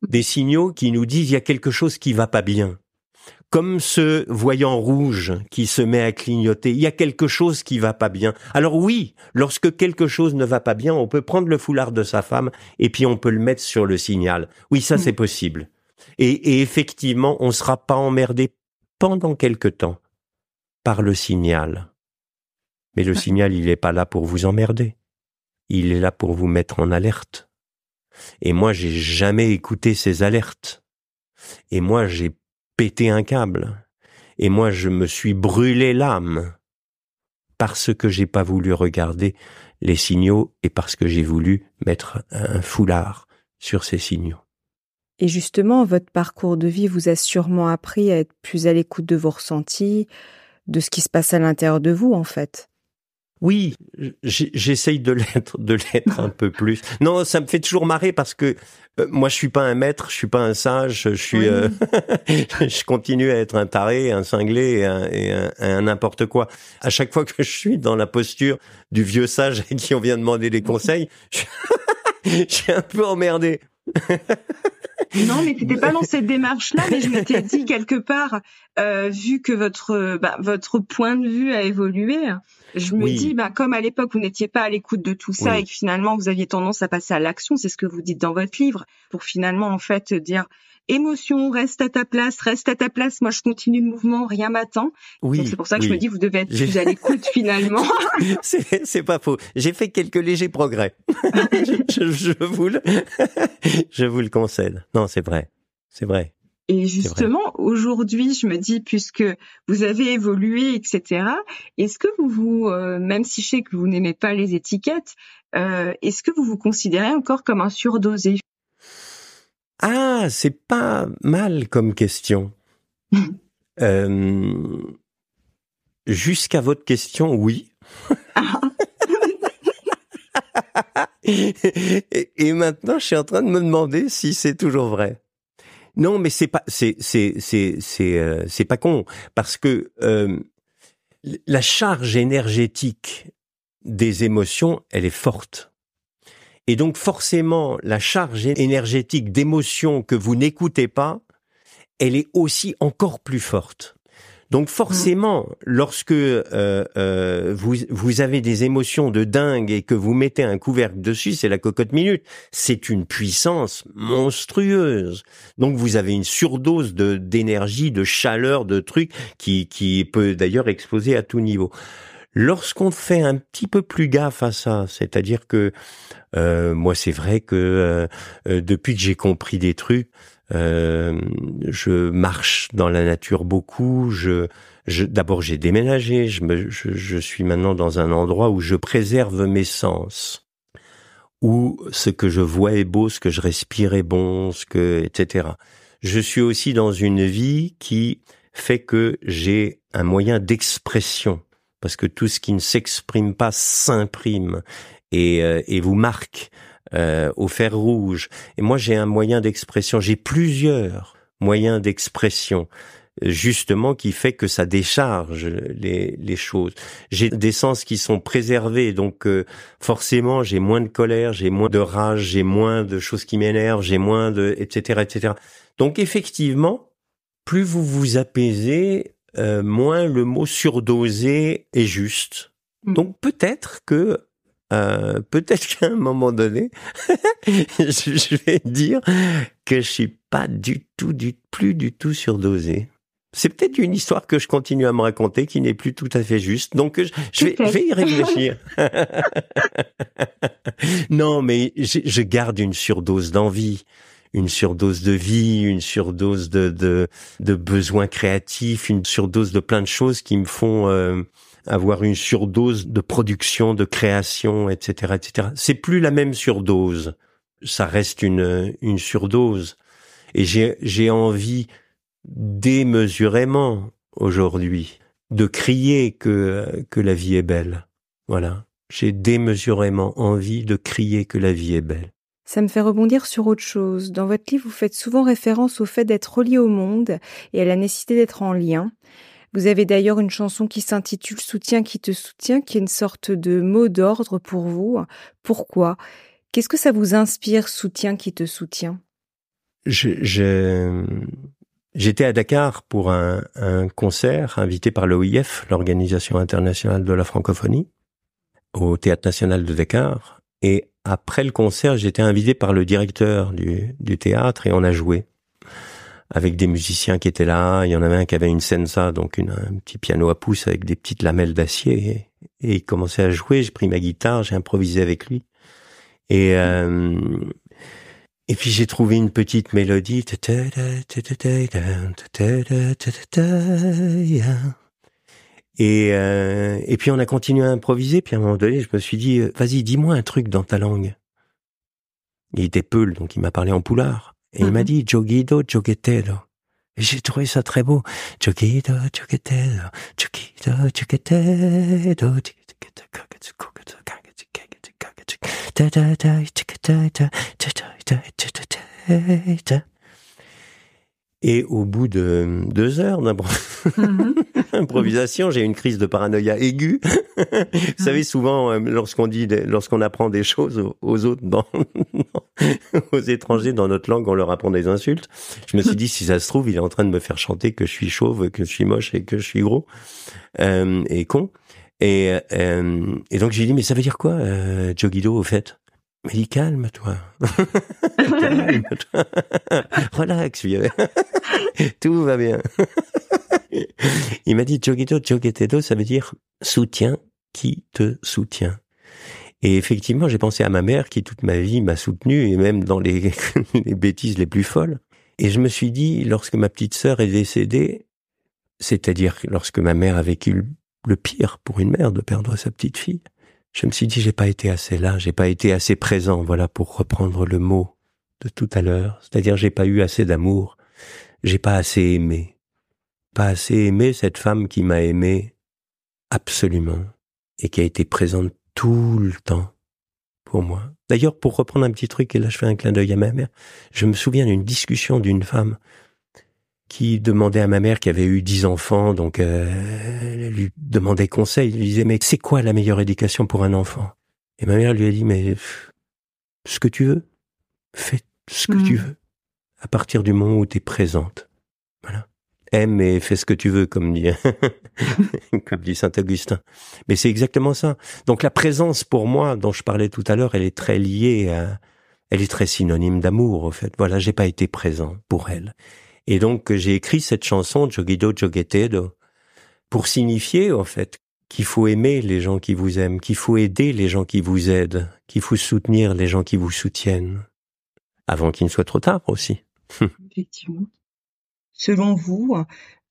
Des signaux qui nous disent il y a quelque chose qui va pas bien comme ce voyant rouge qui se met à clignoter, il y a quelque chose qui va pas bien. Alors oui, lorsque quelque chose ne va pas bien, on peut prendre le foulard de sa femme et puis on peut le mettre sur le signal. Oui, ça mm. c'est possible. Et, effectivement, on sera pas emmerdé pendant quelque temps par le signal. Mais le signal, il n'est pas là pour vous emmerder. Il est là pour vous mettre en alerte. Et moi, j'ai jamais écouté ces alertes. Et moi, j'ai pété un câble. Et moi, je me suis brûlé l'âme parce que j'ai pas voulu regarder les signaux et parce que j'ai voulu mettre un foulard sur ces signaux. Et justement, votre parcours de vie vous a sûrement appris à être plus à l'écoute de vos ressentis, de ce qui se passe à l'intérieur de vous, en fait. Oui, j'essaye de l'être, de l'être un peu plus. Non, ça me fait toujours marrer parce que euh, moi, je suis pas un maître, je suis pas un sage, je suis, euh, <laughs> je continue à être un taré, un cinglé et un, n'importe quoi. À chaque fois que je suis dans la posture du vieux sage à qui on vient demander des conseils, je, <laughs> suis un peu emmerdé. <laughs> non, mais c'était pas dans cette démarche-là, mais je m'étais <laughs> dit quelque part, euh, vu que votre bah, votre point de vue a évolué, je me dis, bah, comme à l'époque, vous n'étiez pas à l'écoute de tout ça et que finalement, vous aviez tendance à passer à l'action, c'est ce que vous dites dans votre livre, pour finalement, en fait, dire, émotion, reste à ta place, reste à ta place, moi je continue le mouvement, rien m'attend. Oui, c'est pour ça que je me dis, vous devez être plus à l'écoute <laughs> finalement. <laughs> c'est pas faux. J'ai fait quelques légers progrès. <laughs> je, je, vous le, je vous le concède. Non, c'est vrai. C'est vrai. Et justement, aujourd'hui, je me dis, puisque vous avez évolué, etc., est-ce que vous vous, euh, même si je sais que vous n'aimez pas les étiquettes, euh, est-ce que vous vous considérez encore comme un surdosé? Ah, c'est pas mal comme question. <laughs> euh, Jusqu'à votre question, oui. <laughs> et maintenant, je suis en train de me demander si c'est toujours vrai. Non, mais c'est pas c'est c'est c'est c'est euh, pas con parce que euh, la charge énergétique des émotions, elle est forte. Et donc forcément, la charge énergétique d'émotions que vous n'écoutez pas, elle est aussi encore plus forte. Donc forcément, lorsque euh, euh, vous, vous avez des émotions de dingue et que vous mettez un couvercle dessus, c'est la cocotte minute. C'est une puissance monstrueuse. Donc vous avez une surdose de d'énergie, de chaleur, de trucs qui, qui peut d'ailleurs exploser à tout niveau. Lorsqu'on fait un petit peu plus gaffe à ça, c'est-à-dire que euh, moi c'est vrai que euh, euh, depuis que j'ai compris des trucs, je marche dans la nature beaucoup. Je, je d'abord j'ai déménagé. Je, me, je, je suis maintenant dans un endroit où je préserve mes sens, où ce que je vois est beau, ce que je respire est bon, ce que etc. Je suis aussi dans une vie qui fait que j'ai un moyen d'expression parce que tout ce qui ne s'exprime pas s'imprime et, euh, et vous marque euh, au fer rouge. Et moi, j'ai un moyen d'expression, j'ai plusieurs moyens d'expression justement qui fait que ça décharge les, les choses. J'ai des sens qui sont préservés, donc euh, forcément j'ai moins de colère, j'ai moins de rage, j'ai moins de choses qui m'énervent, j'ai moins de etc etc. Donc effectivement, plus vous vous apaisez, euh, moins le mot surdosé est juste. Mm. Donc peut-être que euh, peut-être <laughs> qu'à un moment donné, <laughs> je, vais dire que je suis pas du tout, du plus du tout surdosé. C'est peut-être une histoire que je continue à me raconter qui n'est plus tout à fait juste. Donc je, vais, je vais, y réfléchir. <laughs> non, mais je, je garde une surdose d'envie une surdose de vie, une surdose de, de, de besoins créatifs, une surdose de plein de choses qui me font euh, avoir une surdose de production, de création, etc., etc. C'est plus la même surdose. Ça reste une, une surdose. Et j'ai, envie démesurément aujourd'hui de crier que, que la vie est belle. Voilà. J'ai démesurément envie de crier que la vie est belle. Ça me fait rebondir sur autre chose. Dans votre livre, vous faites souvent référence au fait d'être relié au monde et à la nécessité d'être en lien. Vous avez d'ailleurs une chanson qui s'intitule Soutien qui te soutient, qui est une sorte de mot d'ordre pour vous. Pourquoi? Qu'est-ce que ça vous inspire, Soutien qui te soutient? J'étais à Dakar pour un, un concert invité par l'OIF, l'Organisation internationale de la francophonie, au Théâtre national de Dakar. Et après le concert, j'étais invité par le directeur du, du, théâtre et on a joué avec des musiciens qui étaient là. Il y en avait un qui avait une senza, donc une, un petit piano à pouce avec des petites lamelles d'acier. Et, il commençait à jouer. J'ai pris ma guitare, j'ai improvisé avec lui. Et euh, et puis j'ai trouvé une petite mélodie. Et, euh, et puis on a continué à improviser, puis à un moment donné, je me suis dit, euh, vas-y, dis-moi un truc dans ta langue. Il était Peul, donc il m'a parlé en poulard. Et il m'a mhm. dit, Joguido, joguetelo. Et j'ai trouvé ça très beau. Joguido, joguetelo, joguido, joguetelo, et au bout de deux heures <laughs> d'improvisation, mhm. j'ai une crise de paranoïa aiguë. Vous savez, souvent, euh, lorsqu'on dit, lorsqu'on apprend des choses aux autres, dans, <laughs> aux étrangers dans notre langue, on leur apprend des insultes. Je me suis dit, si ça se trouve, il est en train de me faire chanter que je suis chauve, que je suis moche et que je suis gros euh, et con. Et, euh, et donc j'ai dit, mais ça veut dire quoi, euh, Jogido, au fait? Mais dis calme-toi. calme-toi. <laughs> Relax, vieux. Tout va bien. Il m'a dit Jogito Jogetedo, ça veut dire soutien qui te soutient. Et effectivement, j'ai pensé à ma mère qui toute ma vie m'a soutenu et même dans les, <laughs> les bêtises les plus folles. Et je me suis dit, lorsque ma petite sœur est décédée, c'est-à-dire lorsque ma mère a vécu le pire pour une mère de perdre sa petite fille, je me suis dit j'ai pas été assez là, j'ai pas été assez présent, voilà pour reprendre le mot de tout à l'heure, c'est-à-dire j'ai pas eu assez d'amour, j'ai pas assez aimé, pas assez aimé cette femme qui m'a aimé absolument et qui a été présente tout le temps pour moi. D'ailleurs, pour reprendre un petit truc, et là je fais un clin d'œil à ma mère, je me souviens d'une discussion d'une femme qui demandait à ma mère qui avait eu dix enfants, donc euh, lui demandait conseil, il lui disait mais c'est quoi la meilleure éducation pour un enfant? Et ma mère lui a dit mais ce que tu veux, fais ce que tu hmm. veux, à partir du moment où tu es présente. Voilà. aime et fais ce que tu veux, comme dit, <laughs> comme dit Saint Augustin. Mais c'est exactement ça. Donc la présence pour moi, dont je parlais tout à l'heure, elle est très liée à, elle est très synonyme d'amour, au fait. Voilà, j'ai pas été présent pour elle. Et donc j'ai écrit cette chanson Jogido Jogetedo pour signifier, en fait, qu'il faut aimer les gens qui vous aiment, qu'il faut aider les gens qui vous aident, qu'il faut soutenir les gens qui vous soutiennent, avant qu'il ne soit trop tard aussi. <laughs> Effectivement. Selon vous,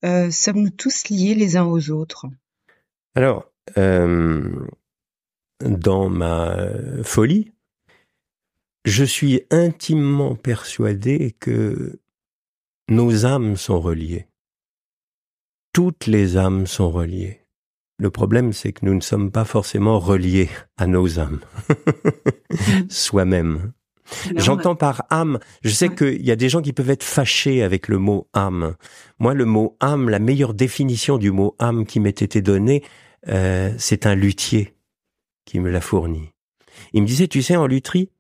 euh, sommes-nous tous liés les uns aux autres? Alors, euh, dans ma folie, je suis intimement persuadé que nos âmes sont reliées. Toutes les âmes sont reliées. Le problème, c'est que nous ne sommes pas forcément reliés à nos âmes, <laughs> soi-même. J'entends par âme, je sais qu'il y a des gens qui peuvent être fâchés avec le mot âme. Moi, le mot âme, la meilleure définition du mot âme qui m'ait été donnée, euh, c'est un luthier qui me l'a fourni. Il me disait, tu sais, en lutherie,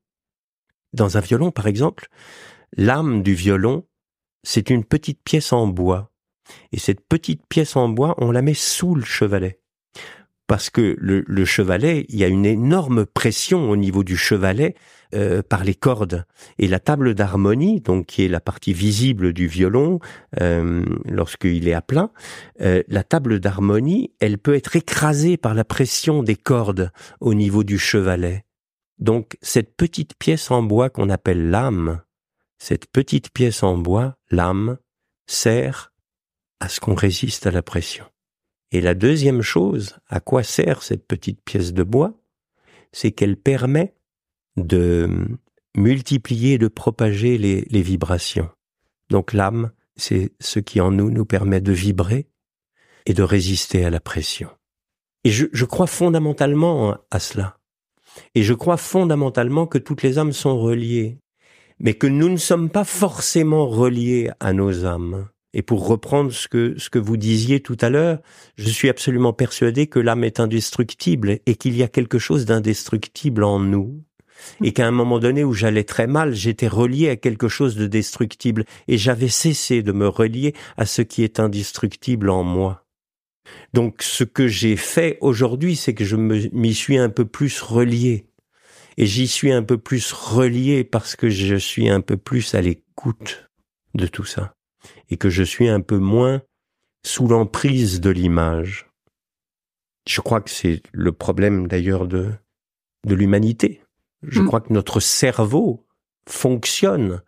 dans un violon, par exemple, l'âme du violon, c'est une petite pièce en bois. Et cette petite pièce en bois, on la met sous le chevalet parce que le, chevalet, il y a une énorme pression au niveau du chevalet euh, par les cordes et la table d'harmonie, donc qui est la partie visible du violon euh, lorsqu'il est à plein, euh, la table d'harmonie, elle peut être écrasée par la pression des cordes au niveau du chevalet. Donc cette petite pièce en bois qu'on appelle l'âme, cette petite pièce en bois, l'âme, sert à ce qu'on résiste à la pression. Et la deuxième chose, à quoi sert cette petite pièce de bois, c'est qu'elle permet de multiplier, de propager les, vibrations. Donc l'âme, c'est ce qui en nous nous permet de vibrer et de résister à la pression. Et je crois fondamentalement à cela. Et je crois fondamentalement que toutes les âmes sont reliées, mais que nous ne sommes pas forcément reliés à nos âmes. Et pour reprendre ce que, ce que vous disiez tout à l'heure, je suis absolument persuadé que l'âme est indestructible et qu'il y a quelque chose d'indestructible en nous. Et qu'à un moment donné où j'allais très mal, j'étais relié à quelque chose de destructible et j'avais cessé de me relier à ce qui est indestructible en moi. Donc ce que j'ai fait aujourd'hui, c'est que je m'y suis un peu plus relié. Et j'y suis un peu plus relié parce que je suis un peu plus à l'écoute de tout ça et que je suis un peu moins sous l'emprise de l'image. Je crois que c'est le problème d'ailleurs de, de l'humanité. Je mm. crois que notre cerveau fonctionne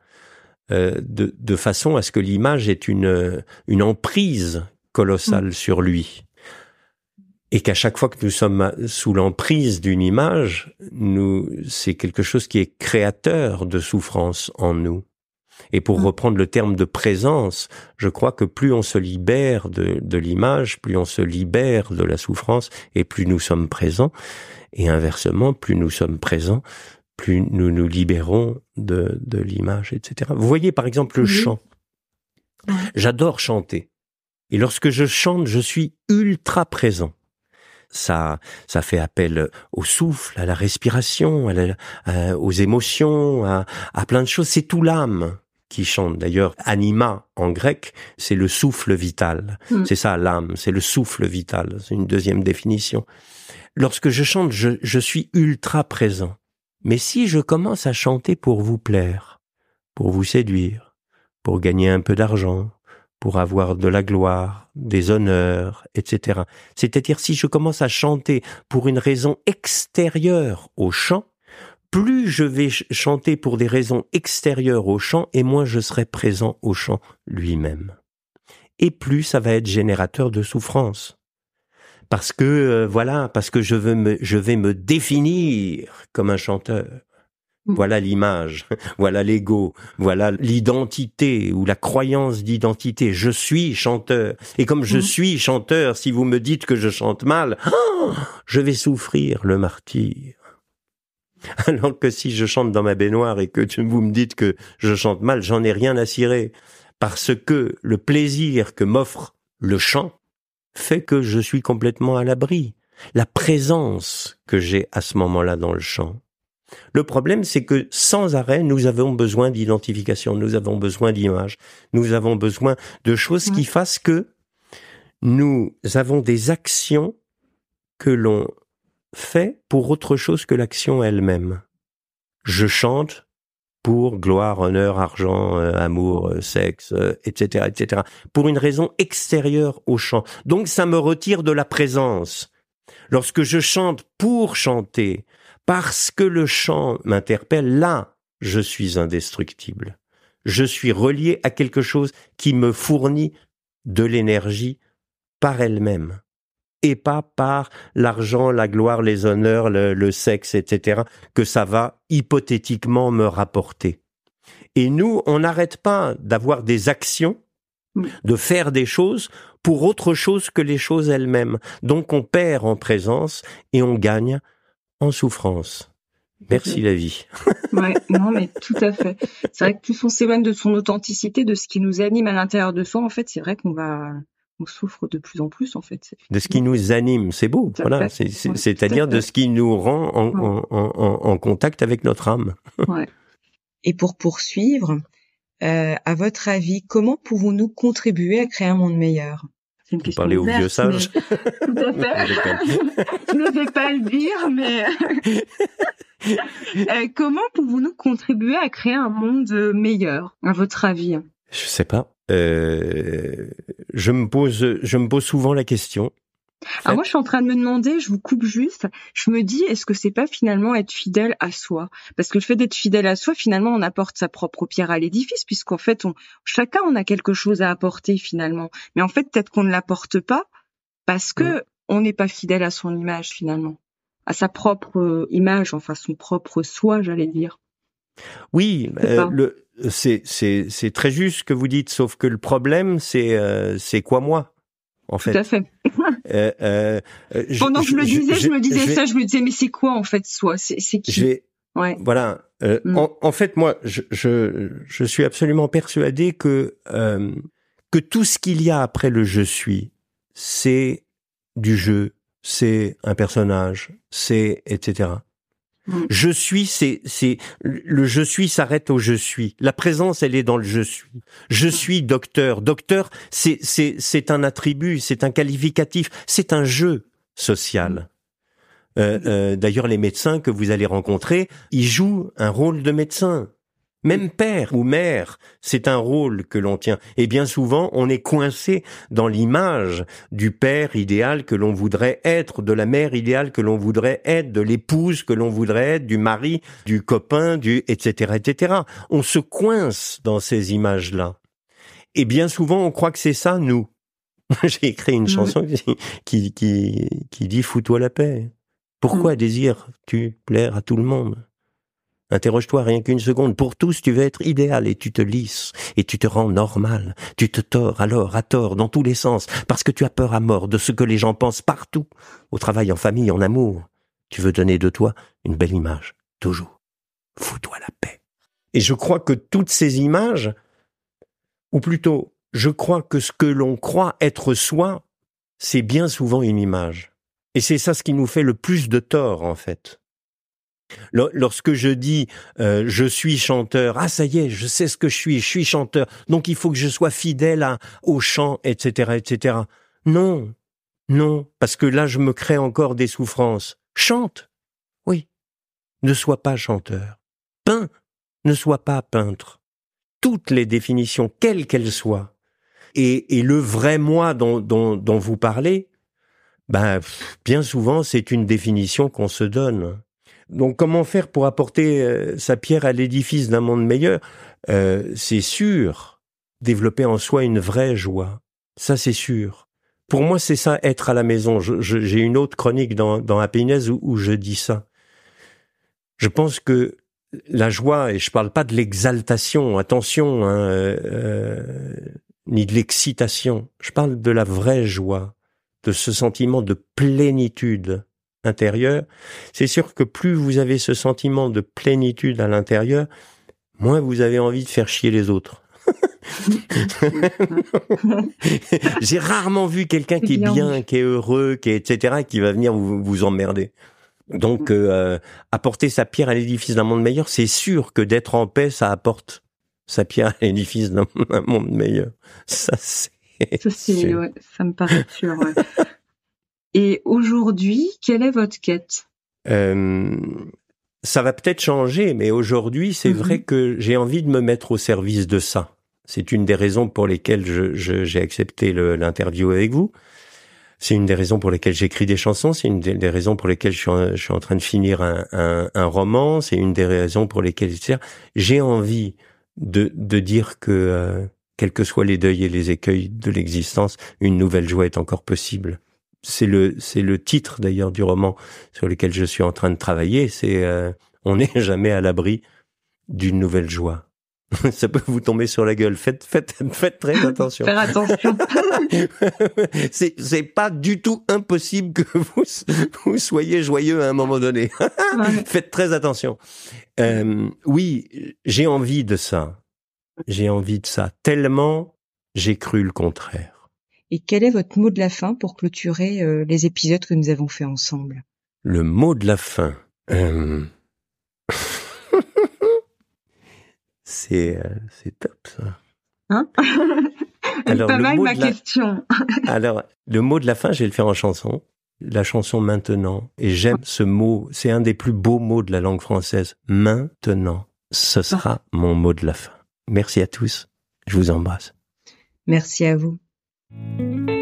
euh, de, de, façon à ce que l'image ait une, une emprise colossale mm. sur lui. Et qu'à chaque fois que nous sommes sous l'emprise d'une image, nous, c'est quelque chose qui est créateur de souffrance en nous. Et pour mm. reprendre le terme de présence, je crois que plus on se libère de, de l'image, plus on se libère de la souffrance, et plus nous sommes présents. Et inversement, plus nous sommes présents, plus nous nous libérons de, de l'image, etc. Vous voyez par exemple le chant. J'adore chanter. Et lorsque je chante, je suis ultra présent ça, ça fait appel au souffle, à la respiration, aux émotions, à, à, plein de choses. C'est tout l'âme qui chante. D'ailleurs, anima en grec, c'est le souffle vital. Hmm. C'est ça l'âme, c'est le souffle vital. C'est une deuxième définition. Lorsque je chante, je, je suis ultra présent. Mais si je commence à chanter pour vous plaire, pour vous séduire, pour gagner un peu d'argent, pour avoir de la gloire, des honneurs, etc. C'est-à-dire si je commence à chanter pour une raison extérieure au chant, plus je vais chanter pour des raisons extérieures au chant, et moins je serai présent au chant lui-même. Et plus ça va être générateur de souffrance. Parce que, euh, voilà, parce que je, veux je vais me définir comme un chanteur. Mm. Voilà l'image, voilà l'ego, voilà l'identité ou la croyance d'identité. Je suis chanteur. Et comme je mm. suis chanteur, si vous me dites que je chante mal, je vais souffrir le martyr. <laughs> Alors que si je chante dans ma baignoire et que vous me dites que je chante mal, j'en ai rien à cirer. Parce que le plaisir que m'offre le chant fait que je suis complètement à l'abri. La présence que j'ai à ce moment-là dans le chant. Le problème, c'est que sans arrêt, nous avons besoin d'identification, nous avons besoin d'images, nous avons besoin de choses qui fassent que nous avons des actions que l'on fait pour autre chose que l'action elle-même. Je chante pour gloire, honneur, argent, euh, amour, euh, sexe, etc., euh, etc. Pour une raison extérieure au chant. Donc ça me retire de la présence. Lorsque je chante pour chanter, parce que le chant m'interpelle, là, je suis indestructible. Je suis relié à quelque chose qui me fournit de l'énergie par elle-même et pas par l'argent, la gloire, les honneurs, le, sexe, etc., que ça va hypothétiquement me rapporter. Et nous, on n'arrête pas d'avoir des actions, de faire des choses pour autre chose que les choses elles-mêmes. Donc on perd en présence et on gagne en souffrance. Merci la vie. <laughs> ouais, non mais tout à fait. C'est vrai que plus on s'éloigne de son authenticité, de ce qui nous anime à l'intérieur de soi, en fait, c'est vrai qu'on va on souffre de plus en plus en fait. De ce qui nous anime, c'est beau, voilà. C'est-à-dire de ce qui nous rend en, contact avec notre âme. <laughs> Et pour poursuivre, euh, à votre avis, comment pouvons-nous contribuer à créer un monde meilleur? C'est une question Parler aux vieux sages. Tout à fait. Je ne vais <laughs> <laughs> pas le dire, mais <laughs> euh, comment pouvons-nous contribuer à créer un monde meilleur, à votre avis? Je sais pas. Euh, je me pose, je me pose souvent la question. Alors moi, je suis en train de me demander, je vous coupe juste, je me dis, est-ce que c'est pas finalement être fidèle à soi? Parce que le fait d'être fidèle à soi, finalement, on apporte sa propre pierre à l'édifice, puisqu'en fait, on, chacun, on a quelque chose à apporter finalement. Mais en fait, peut-être qu'on ne l'apporte pas parce que on n'est pas fidèle à son image finalement, à sa propre euh, image, enfin son propre soi, j'allais dire. Oui, euh, le, c'est c'est très juste ce que vous dites, sauf que le problème c'est euh, c'est quoi moi? En fait. Tout à fait. euh, euh, Pendant que je, le disais, je, me disais ça, je me disais mais c'est quoi en fait soi C'est qui? Ouais. Voilà. Euh, mm. en, en, fait, moi, je, je, je suis absolument persuadé que euh, que tout ce qu'il y a après le je suis, c'est du jeu, c'est un personnage, c'est etc. Mm. Je suis, c'est, c'est, le je suis s'arrête au je suis. La présence, elle est dans le je suis. Je mm. suis docteur. Docteur, c'est, c'est, c'est un attribut, c'est un qualificatif, c'est un jeu social. Euh, euh, D'ailleurs, les médecins que vous allez rencontrer, ils jouent un rôle de médecin. Même père ou mère, c'est un rôle que l'on tient. Et bien souvent, on est coincé dans l'image du père idéal que l'on voudrait être, de la mère idéale que l'on voudrait être, de l'épouse que l'on voudrait être, du mari, du copain, du etc. etc. On se coince dans ces images-là. Et bien souvent, on croit que c'est ça, nous. <laughs> J'ai écrit une chanson qui, qui, qui dit Fous-toi la paix. Pourquoi mm. désires-tu plaire à tout le monde? Interroge-toi rien qu'une seconde. Pour tous, tu veux être idéal et tu te lisses et tu te rends normal. Tu te tords alors à tort dans tous les sens parce que tu as peur à mort de ce que les gens pensent partout. Au travail, en famille, en amour. Tu veux donner de toi une belle image. Toujours. Fous-toi la paix. Et je crois que toutes ces images, ou plutôt, je crois que ce que l'on croit être soi, c'est bien souvent une image. Et c'est ça ce qui nous fait le plus de tort, en fait. Lorsque je dis euh, je suis chanteur, ah ça y est, je sais ce que je suis, je suis chanteur, donc il faut que je sois fidèle au chant, etc., etc. Non, non, parce que là je me crée encore des souffrances. Chante, oui, ne sois pas chanteur. Peint, ne sois pas peintre. Toutes les définitions, quelles qu'elles soient, et, et le vrai moi dont vous parlez, ben bien souvent c'est une définition qu'on se donne. Donc comment faire pour apporter euh, sa pierre à l'édifice d'un monde meilleur? Euh, C'est sûr, développer en soi une vraie joie. Ça c'est sûr. Pour moi c'est ça être à la maison. J'ai une autre chronique dans, dans Happiness où, je dis ça. Je pense que la joie, et je parle pas de l'exaltation, attention, hein, euh, ni de l'excitation, je parle de la vraie joie, de ce sentiment de plénitude intérieur, c'est sûr que plus vous avez ce sentiment de plénitude à l'intérieur, moins vous avez envie de faire chier les autres. <laughs> J'ai rarement vu quelqu'un qui est bien, qui est heureux, qui est etc., qui va venir vous, vous emmerder. Donc, euh, apporter sa pierre à l'édifice d'un monde meilleur, c'est sûr que d'être en paix, ça apporte sa pierre à l'édifice d'un monde meilleur. Ça, c'est. Ça, ça me paraît sûr. Et aujourd'hui, quelle est votre quête? Euh, Ça va peut-être changer, mais aujourd'hui, c'est vrai mhm. que j'ai envie de me mettre au service de ça. C'est une des raisons pour lesquelles j'ai accepté l'interview avec vous. C'est une des raisons pour lesquelles j'écris des chansons. C'est une des, raisons pour lesquelles je suis en, je suis en train de finir un, un, un roman. C'est une des raisons pour lesquelles j'ai envie de, de dire que, euh, quels que soient les deuils et les écueils de l'existence, une nouvelle joie est encore possible c'est le c'est le titre d'ailleurs du roman sur lequel je suis en train de travailler. C'est euh, on n'est jamais à l'abri d'une nouvelle joie. <laughs> Ça peut vous tomber sur la gueule. Faites faites faites très attention. Faire attention. <laughs> c'est c'est pas du tout impossible que vous vous soyez joyeux à un moment donné. <laughs> faites très attention. Euh, oui, j'ai envie de ça. J'ai envie de ça tellement j'ai cru le contraire. Et quel est votre mot de la fin pour clôturer euh, les épisodes que nous avons fait ensemble? Le mot de la fin. Euh, <laughs> c'est euh, c'est top ça. Hein? <laughs> Alors, Pas mal ma question. <laughs> Alors le mot de la fin, je vais le faire en chanson. La chanson maintenant. Et j'aime ce mot. C'est un des plus beaux mots de la langue française. Maintenant. Ce sera mon mot de la fin. Merci à tous. Je vous embrasse. Merci à vous. Là,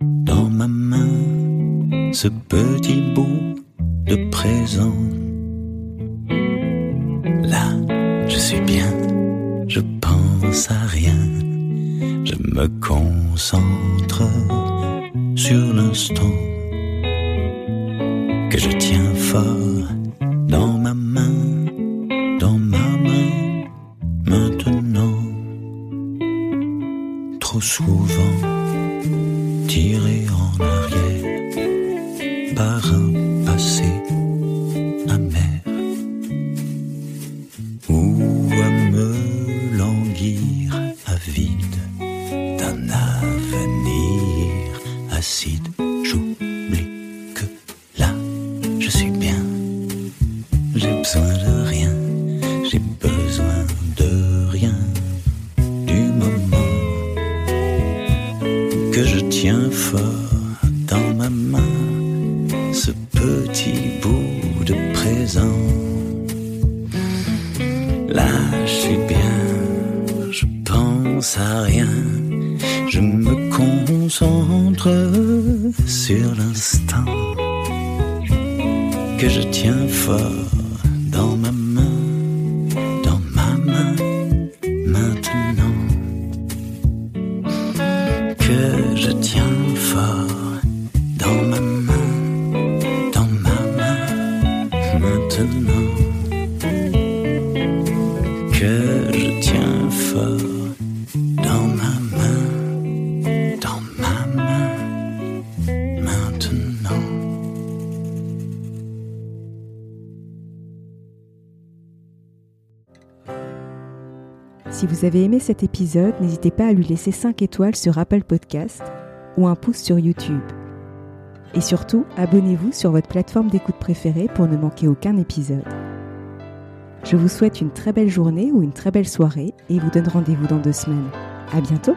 dans ma main ce petit bout de présent. Là, je suis bien, je pense à rien, je me concentre sur l'instant que je tiens fort cet épisode, n'hésitez pas à lui laisser 5 étoiles sur Apple Podcast ou un pouce sur YouTube. Et surtout, abonnez-vous sur votre plateforme d'écoute préférée pour ne manquer aucun épisode. Je vous souhaite une très belle journée ou une très belle soirée et vous donne rendez-vous dans deux semaines. À bientôt!